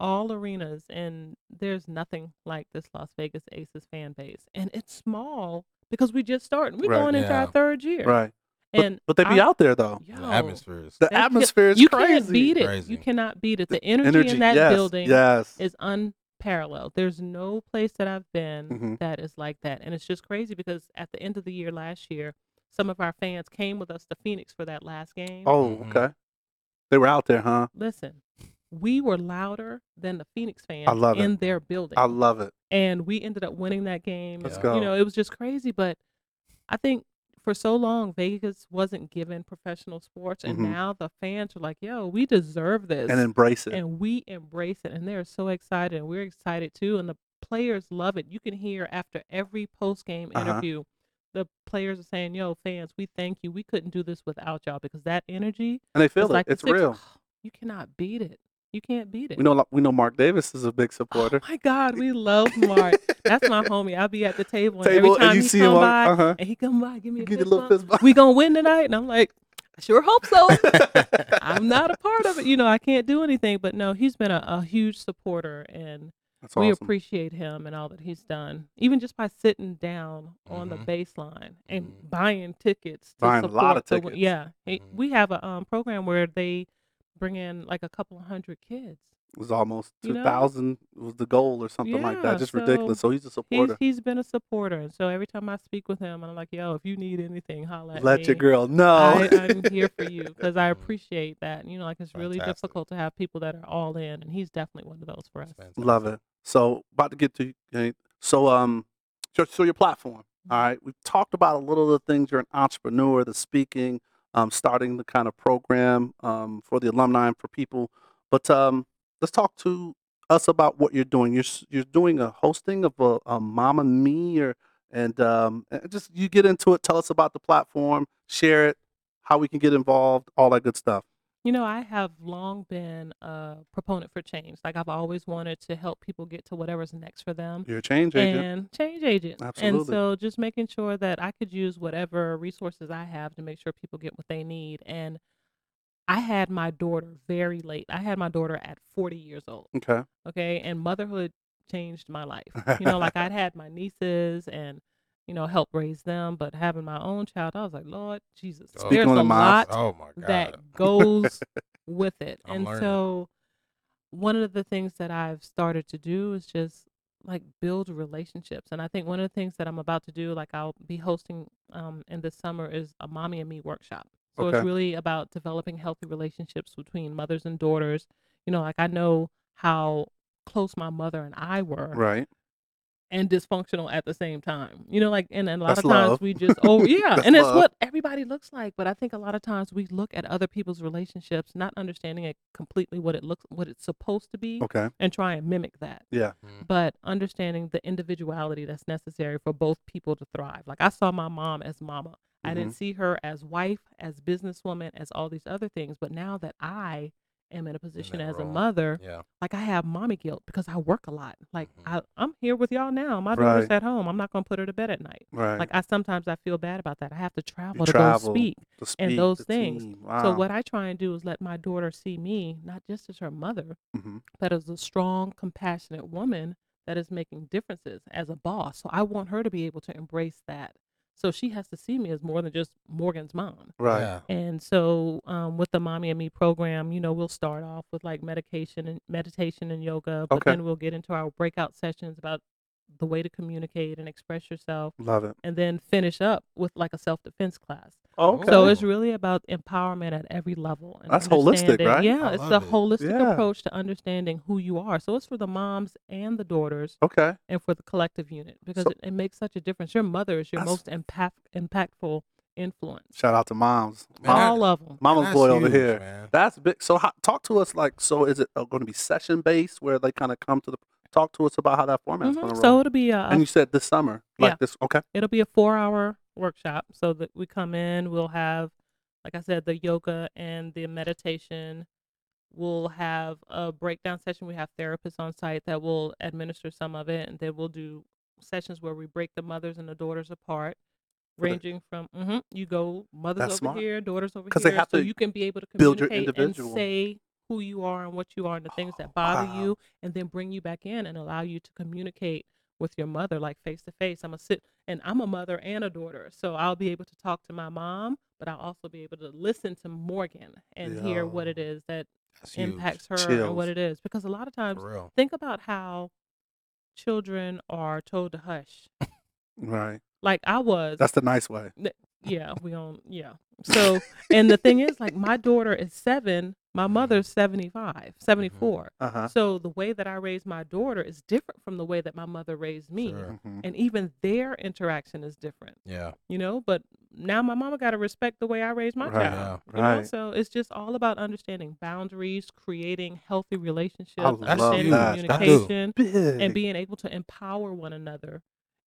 all arenas, and there's nothing like this Las Vegas Aces fan base, and it's small because we just started. We're Right. going into our third year, right, but, and but they be I- out there though. Yo, The atmosphere is The atmosphere is you crazy. can't beat it. Crazy. You cannot beat it. The The energy, in that yes, building Yes. is unparalleled. There's no place that I've been that Mhm. is like that, and it's just crazy because at the end of the year last year, some of our fans came with us to Phoenix for that last game. oh, Mhm. okay. They were out there, huh? Listen, we were louder than the Phoenix fans love it. in their building. I love it. and we ended up winning that game. Let's go. You know, it was just crazy, but I think for so long Vegas wasn't given professional sports, and Mhm. now the fans are like, "Yo, we deserve this," and embrace it. and we embrace it, and they're so excited, and we're excited too, and the players love it. You can hear after every post game Uh-huh. interview. The players are saying, "Yo, fans, we thank you. We couldn't do this without y'all because that energy And they feel is it. like the it's Sixers. real. You cannot beat it. You can't beat it. We know we know Mark Davis is a big supporter. Oh my God, we love Mark. That's my homie. I'll be at the table, and Table, every and time you he see come him by, uh-huh. and he come by, give me a Give you a little fist bump. We gonna win tonight, and I'm like, I sure hope so. I'm not a part of it, you know. I can't do anything, but no, he's been a, a huge supporter, and we appreciate him and all that he's done. Even just by sitting down on the Mhm. baseline and Mhm. buying tickets, to Buying a lot of the- tickets. yeah, he- Mhm. we have a um, program where they bring in like a couple of hundred kids. It was almost You two know? thousand was the goal or something like that. Just so ridiculous. So he's a He's supporter. he's been a supporter, and so every time I speak with him, I'm like, "Yo, if you need anything, holla at Let me. your girl know. I, I'm here for you because I appreciate that. You know, like it's really difficult to have people that are all in, and he's definitely one of those for us. That's Love it. So about to get to so um so, so your platform. Mm-hmm. All right. We've talked about a little of the things you're an entrepreneur, the speaking, um, starting the kind of program um, for the alumni and for people. But um, let's talk to us about what you're doing. You're you're doing a hosting of a, a Mama Me or and um, and just you get into it. Tell us about the platform, share it, how we can get involved, all that good stuff. You know, I have long been a proponent for change. Like I've always wanted to help people get to whatever's next for them. You're a change agent. and change agent. Absolutely. And so just making sure that I could use whatever resources I have to make sure people get what they need. And I had my daughter very late. I had my daughter at 40 years old. Okay. Okay. And motherhood changed my life. You know, like I'd had my nieces and, you know, help raise them, but having my own child, I was like, Lord Jesus, Oh, there's a the lot Oh my god. that goes with it. I'm and learning. so one of the things that I've started to do is just like build relationships. And I think one of the things that I'm about to do, like I'll be hosting um in the summer is a mommy and me workshop. So Okay. it's really about developing healthy relationships between mothers and daughters. You know, like I know how close my mother and I were Right. And dysfunctional at the same time. You know, like and, and a lot That's of times love. we just oh yeah, That's and it's love. what everybody looks like. But I think a lot of times we look at other people's relationships, not understanding it completely what it looks what it's supposed to be, Okay. and try and mimic that. Yeah. Mhm. But understanding the individuality that's necessary for both people to thrive. Like I saw my mom as mama. I Mm-hmm. didn't see her as wife, as businesswoman, as all these other things. But now that I am in a position that as a role. mother, Yeah. like I have mommy guilt because I work a lot. Like Mhm. I, I'm here with y'all now. My daughter's Right. at home. I'm not gonna put her to bed at night. Right. Like I sometimes I feel bad about that. I have to travel to travel, go speak. the and speak, those the things. team. So Wow. what I try and do is let my daughter see me not just as her mother, Mhm. but as a strong, compassionate woman that is making differences as a boss. So I want her to be able to embrace that. So she has to see me as more than just Morgan's mom. Right. Yeah. And so um, with the Mommy and Me program, you know, we'll start off with like medication and meditation and yoga, but Okay. then we'll get into our breakout sessions about the way to communicate and express yourself, Love it. and then finish up with like a self defense class. Okay. So it's really about empowerment at every level. And That's holistic, right? Yeah, I it's love the it. holistic Yeah. approach to understanding who you are. So it's for the moms and the daughters okay. and for the collective unit because So- it, it makes such a difference. Your mother is your most impact, impactful influence. Shout out to moms. Man, that- All of them. Mama's That's boy over here. man. That's big. So how, talk to us like so. Is it uh, going to be session based where they kind of come to the talk to us about how that format's Mhm. going to So it'll be a, a and you said this summer, like Yeah. this. Okay. it'll be a four hour workshop so that we come in we'll have like i said the yoga and the meditation we'll have a breakdown session we have therapists on site that will administer some of it and then we'll do sessions where we break the mothers and the daughters apart ranging from hmm you go mothers That's over smart. here daughters over here they have so to you can be able to build your individual. and say who you are and what you are and the things Oh, that bother wow. you and then bring you back in and allow you to communicate with your mother like face to face. I'm a sit and i'm a mother and a daughter so i'll be able to talk to my mom but i'll also be able to listen to morgan and hear what it is that impacts her and what it is because a lot of times think about how children are told to hush. Right. like i was That's the nice way. yeah we on yeah. So and the thing is like my daughter is seven my mother's 75 74 Uh huh. so the way that i raise my daughter is different from the way that my mother raised me. Sure. hmm and even their interaction is different Yeah. you know? But now my mama got to respect the way i raised my Right, child yeah, you know? Right. so it's just all about understanding boundaries creating healthy relationships love understanding that. Communication and being able to empower one another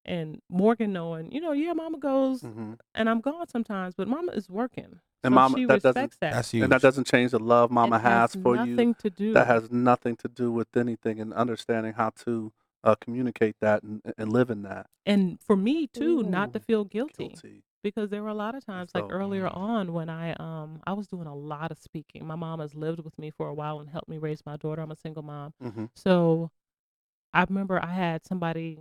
and morgan knowing you know yeah mama goes hmm and i'm gone sometimes but mama is working And so mama- she that doesn't- respects that That's huge. And that doesn't change the love Mama it has has for you. to do That has nothing to do with anything, and understanding how to uh, communicate that and, and live in that. and for me too not to feel guilty, Guilty. because there were a lot of times like earlier Mm. on when i um i was doing a lot of speaking my mom has lived with me for a while and helped me raise my daughter i'm a single mom hmm so i remember i had somebody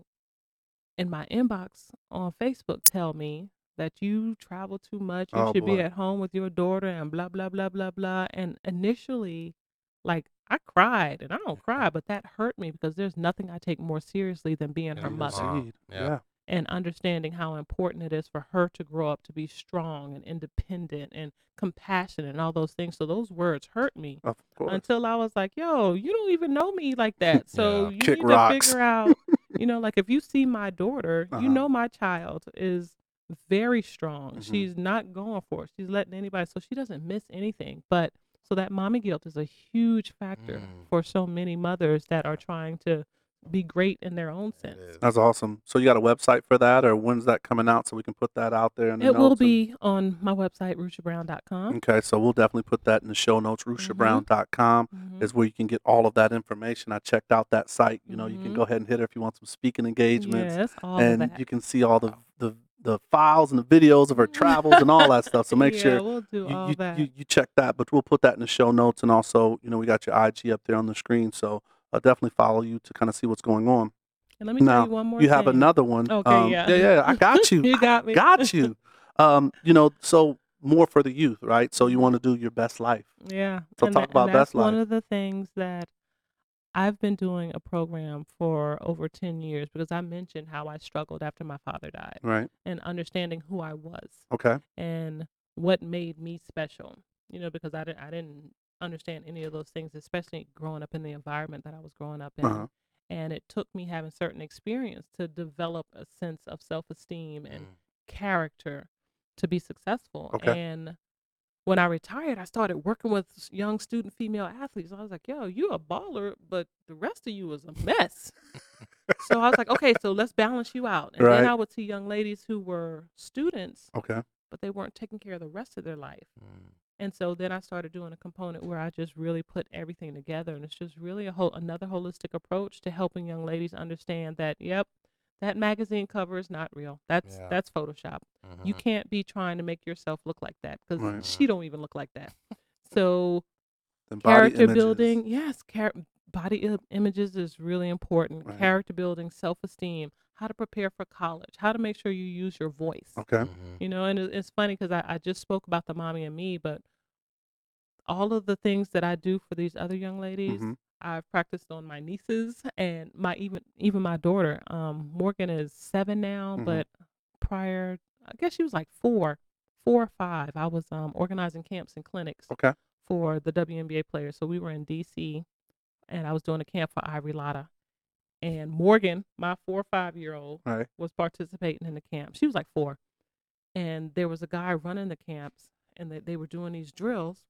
in my inbox on facebook tell me that you travel too much you Oh, should be boy. at home with your daughter and blah blah blah blah blah and initially like i cried and i don't cry but that hurt me because there's nothing i take more seriously than being Yeah, her your mother mom. Indeed. Yeah. Yeah. and understanding how important it is for her to grow up to be strong and independent and compassionate and all those things. So those words hurt me Of course. until I was like, "Yo, you don't even know me like that." So Yeah. you Kick need rocks. to figure out, you know, like if you see my daughter, Uh-huh. you know my child is very strong. Mhm. She's not going for it. She's letting anybody, so she doesn't miss anything. But so that mommy guilt is a huge factor Mm. for so many mothers that are trying to be great in their own sense. That's awesome. So you got a website for that, or when's that coming out so we can put that out there? In the It will notes and- be on my website, rushiabrown.com. Okay, so we'll definitely put that in the show notes. RushiaBrown.com Mhm. is where you can get all of that information. I checked out that site. You know, you can Mhm. go ahead and hit her if you want some speaking engagements, Yes, all and of that. you can see all the, the the files and the videos of her travels and all that stuff. So make yeah, sure we'll do you, all you, that. you, you check that. But we'll put that in the show notes, and also, you know, we got your IG up there on the screen. So I'll definitely follow you to kind of see what's going on. and let me now, tell you one more you have another one. Okay, um, yeah. yeah, yeah. I got you. you got me. got you. Um, you know, so more for the youth, right? So you want to do your best life. Yeah. So and talk tha- about Best one of the things that I've been doing a program for over 10 years because I mentioned how I struggled after my father died Right. and understanding who I was Okay. and what made me special. You know, because I didn't I didn't understand any of those things, especially growing up in the environment that I was growing up in. Uh-huh. And it took me having certain experience to develop a sense of self-esteem and Mm. character to be successful. Okay. And when I retired, I started working with young student female athletes. I was like, yo, you a baller, but the rest of you is a mess. so I was like, okay, so let's balance you out. And Right. then I would see young ladies who were students, Okay. but they weren't taking care of the rest of their life. Mm. And so then I started doing a component where I just really put everything together, and it's just really a whole another holistic approach to helping young ladies understand that yep, that magazine cover is not real. That's Yeah. that's Photoshop. You Mhm. can't be trying to make yourself look like that because Right. she don't even look like that. So character images. building, yes, char- body i- images is really important. Right. Character building, self esteem, how to prepare for college, how to make sure you use your voice. Okay. Mhm. You know, and it, it's funny because I, I just spoke about the mommy and me, but all of the things that I do for these other young ladies, Mhm. I've practiced on my nieces and my even even my daughter. Um, Morgan is seven now, Mhm. but prior, I guess she was like four, four or five. I was um organizing camps and clinics Okay. for the WNBA players. So we were in DC, and I was doing a camp for Ivory Latta. And Morgan, my four or five year old, Right. was participating in the camp. She was like four. And there was a guy running the camps, and they, they were doing these drills.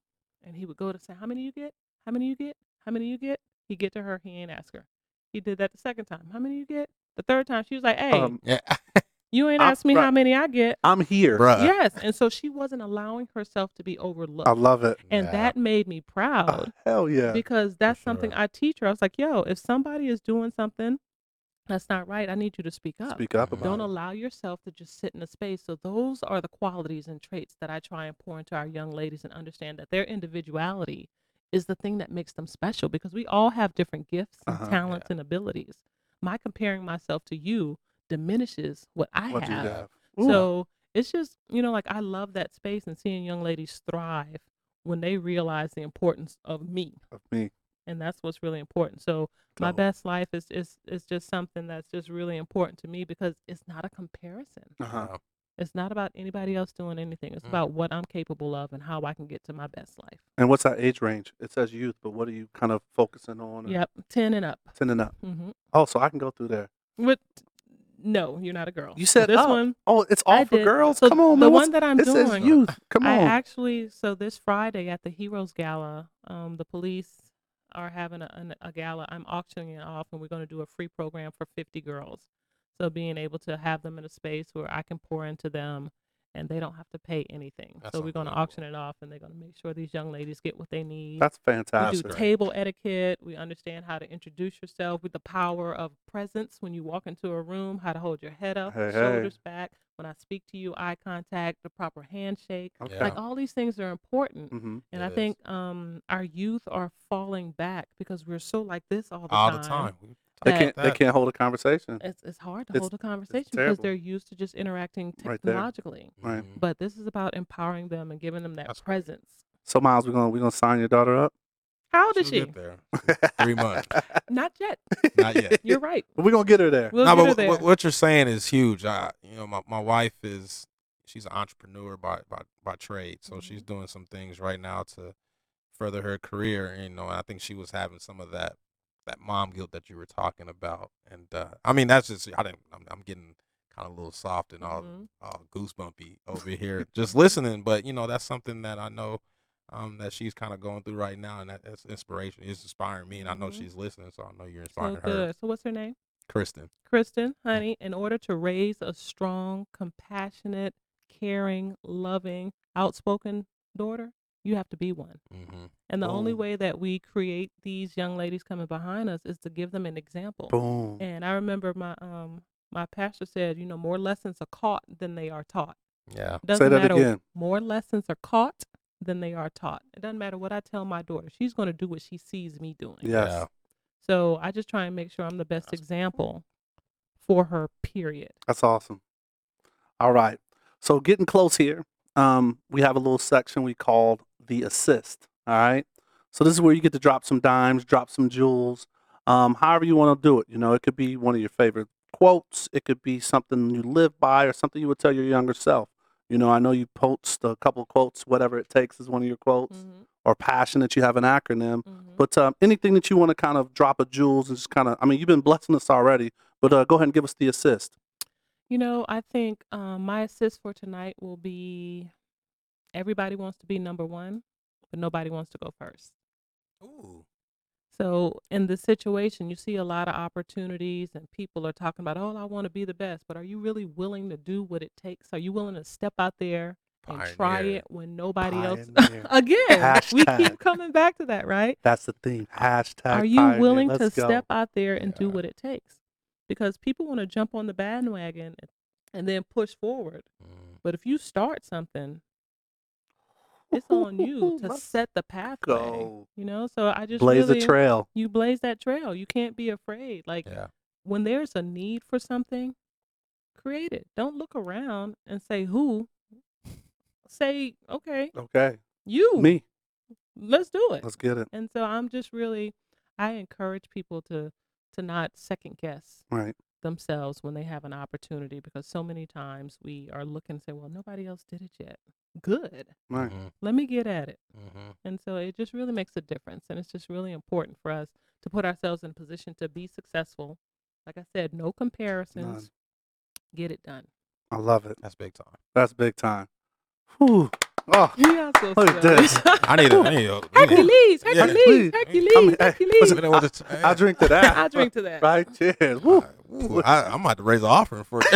And he would go to say, How many you get? How many you get? How many you get? He get to her, he ain't ask her. He did that the second time. How many you get? The third time, she was like, Hey, Um, Yeah. you ain't I'm- asked me how many I get. I'm here. Bruh. yes. And so she wasn't allowing herself to be overlooked. I love it. and Yeah. that made me Oh, proud hell yeah. because that's something sure. I teach her. I was like, yo, if somebody is doing something that's not right, I need you to speak up. Speak up about Don't it. allow yourself to just sit in a space. So those are the qualities and traits that I try and pour into our young ladies and understand that their individuality is the thing that makes them special because we all have different gifts and Uh-huh. talents and abilities. My comparing myself to you diminishes what I What you have. have. So it's just, you know, like I love that space and seeing young ladies thrive when they realize the importance of me. of me. And that's what's really important. So my Dope. best life is, is is just something that's just really important to me because it's not a comparison. Uh-huh. It's not about anybody else doing anything. It's Mm. about what I'm capable of and how I can get to my best life. And what's that age range? It says youth, but what are you kind of focusing on? or Yep, 10 and up. Ten and up. Mm-hmm. Oh, so I can go through there. What? No, you're not a girl. You said this up. one. Oh, it's all I for did. girls. So Come on, the man. one that I'm it says doing, youth. Come on. I actually so this Friday at the Heroes Gala, um, the police are having a, a gala. I'm auctioning it off, and we're going to do a free program for 50 girls. So being able to have them in a space where I can pour into them, and they don't have to pay anything. That's so we're going to auction it off, and they're going to make sure these young ladies get what they need. That's fantastic. we do table etiquette. We understand how to introduce yourself with the power of presence when you walk into a room, how to hold your head up, Hey, hey. shoulders back. When I speak to you, eye contact, the proper handshake. Okay. Like all these things are important. hmm And It I think um, our youth are falling back because we're so like this all the All time. All the time. We They can't. They can't hold a conversation. It's, it's hard to It's- hold a conversation because they're used to just interacting technologically. Right. Mhm. But this is about empowering them and giving them that That's great. presence. So Miles, we're gonna we're gonna sign your daughter up. How old is She'll get there. Three months. Not yet. Not yet. You're right. But we're gonna get her there. We'll no, get her but there. what, what you're saying is huge. I, you know, my, my wife is she's an entrepreneur by by, by trade, so she's Mm-hmm. doing some things right now to further her career. You know, and I think she was having some of that that mom guilt that you were talking about, and uh, I mean that's just I didn't. I'm, I'm getting kind of a little soft and all Mhm. all goosebumpy over here just listening, but you know that's something that I know. Um, that she's kind of going through right now, and that, that's inspiration. It's inspiring me, and I know Mhm. she's listening, so I know you're So inspiring her, good. So what's her name? Kristen. Kristen, honey, in order to raise a strong, compassionate, caring, loving, outspoken daughter, you have to be one. Mm-hmm. And the only way that we create these young ladies coming behind us is to give them an example. Boom. And I remember my um my pastor said, you know, more lessons are caught than they are taught. Yeah. Doesn't that matter. again. More lessons are caught than they are taught. It doesn't matter what I tell my daughter; she's going to do what she sees me doing. Yes. Yeah. So I just try and make sure I'm the best That's- example for her. Period. That's awesome. All right. So getting close here. Um, we have a little section we called the assist. All right. So this is where you get to drop some dimes, drop some jewels, um, however you want to do it. You know, it could be one of your favorite quotes. It could be something you live by or something you would tell your younger self. You know, I know you post a couple quotes, whatever it takes is one of your quotes, Mhm, or passion that you have an acronym. mhm. But um, anything that you want to kind of drop a jewels and just kind of, I mean, you've been blessing us already, but uh, go ahead and give us the assist. You know, I think um, my assist for tonight will be everybody wants to be number one, but nobody wants to go first. Ooh. So in this situation, you see a lot of opportunities, and people are talking about, "Oh, I want to be the best," but are you really willing to do what it takes? Are you willing to step out there and try it when nobody else. Pioneer. Again, we keep coming back to that, right? That's the theme. Hashtag. Are you pioneer. willing to Let's go. step out there and do what it takes? Because people want to jump on the bandwagon and- and then push forward. Mm. But if you start something, it's on you to set the pathway. go. You know, so I just Blaze really, a trail. You blaze that trail. You can't be afraid. Like Yeah. when there's a need for something, create it. Don't look around and say who. Say okay, Okay. you. Me. Let's do it. Let's get it. And so I'm just really, I encourage people to to not second guess Right. Themselves when they have an opportunity because so many times we are looking and say, well, nobody else did it yet. Good. Right. Mhm. Let me get at it. Mhm. And so it just really makes a difference. And it's just really important for us to put ourselves in a position to be successful. Like I said, no comparisons. Get it done. I love it. That's big time. That's big time. Whew. Oh, Yeah, so Look at this. I need a, I need a, Hercules, Yeah. Hercules, Please. Hercules, Come here. Hey, Hercules. listen, Look at I drink to that. I drink to that. Right. Cheers. Woo. Ooh, I, I'm about to raise an offering for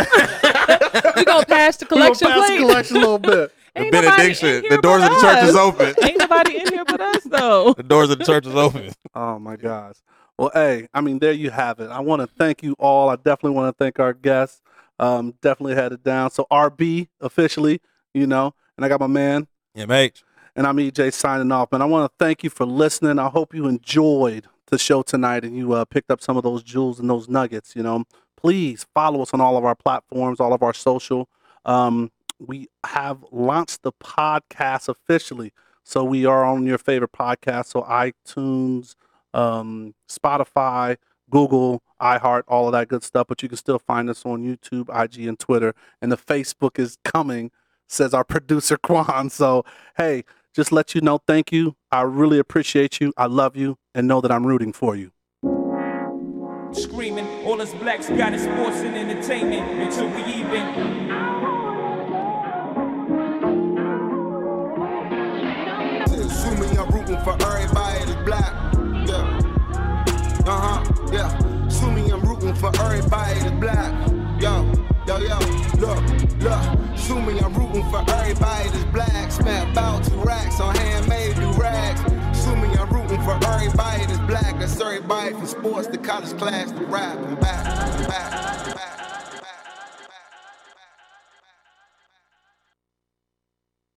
we gonna pass the We gonna collection pass the plate. collection a little bit. the Ain't nobody in benediction. here The doors of but the church is us. open. Ain't nobody in here but us though. The doors of the church is open. Oh my gosh. Well, hey, I mean, there you have it. I want to thank you all. I definitely want to thank our guests. Um, definitely had it down. So RB officially, you know, and I got my man, MH. and I'm EJ signing off. And I want to thank you for listening. I hope you enjoyed the show tonight and you uh, picked up some of those jewels and those nuggets. You know, please follow us on all of our platforms, all of our social. Um, we have launched the podcast officially, so we are on your favorite podcast, so iTunes, um, Spotify, Google, iHeart, all of that good stuff. But you can still find us on YouTube, IG, and Twitter. And the Facebook is coming, says our producer Quan. So hey, just let you know, thank you. I really appreciate you. I love you, and know that I'm rooting for you. Screaming, all us blacks got is sports and entertainment until we even. Assuming I'm rooting for everybody that's black. Yeah. Uh huh. Yeah. Assuming I'm rooting for everybody that's black. Yo, yo, yo. Look, look. Assuming I'm rooting for everybody that's black. Spent about two racks on handmade new rags. Assuming I'm rooting for everybody that's black. That's everybody from sports to college class to rap. I'm back. I'm back.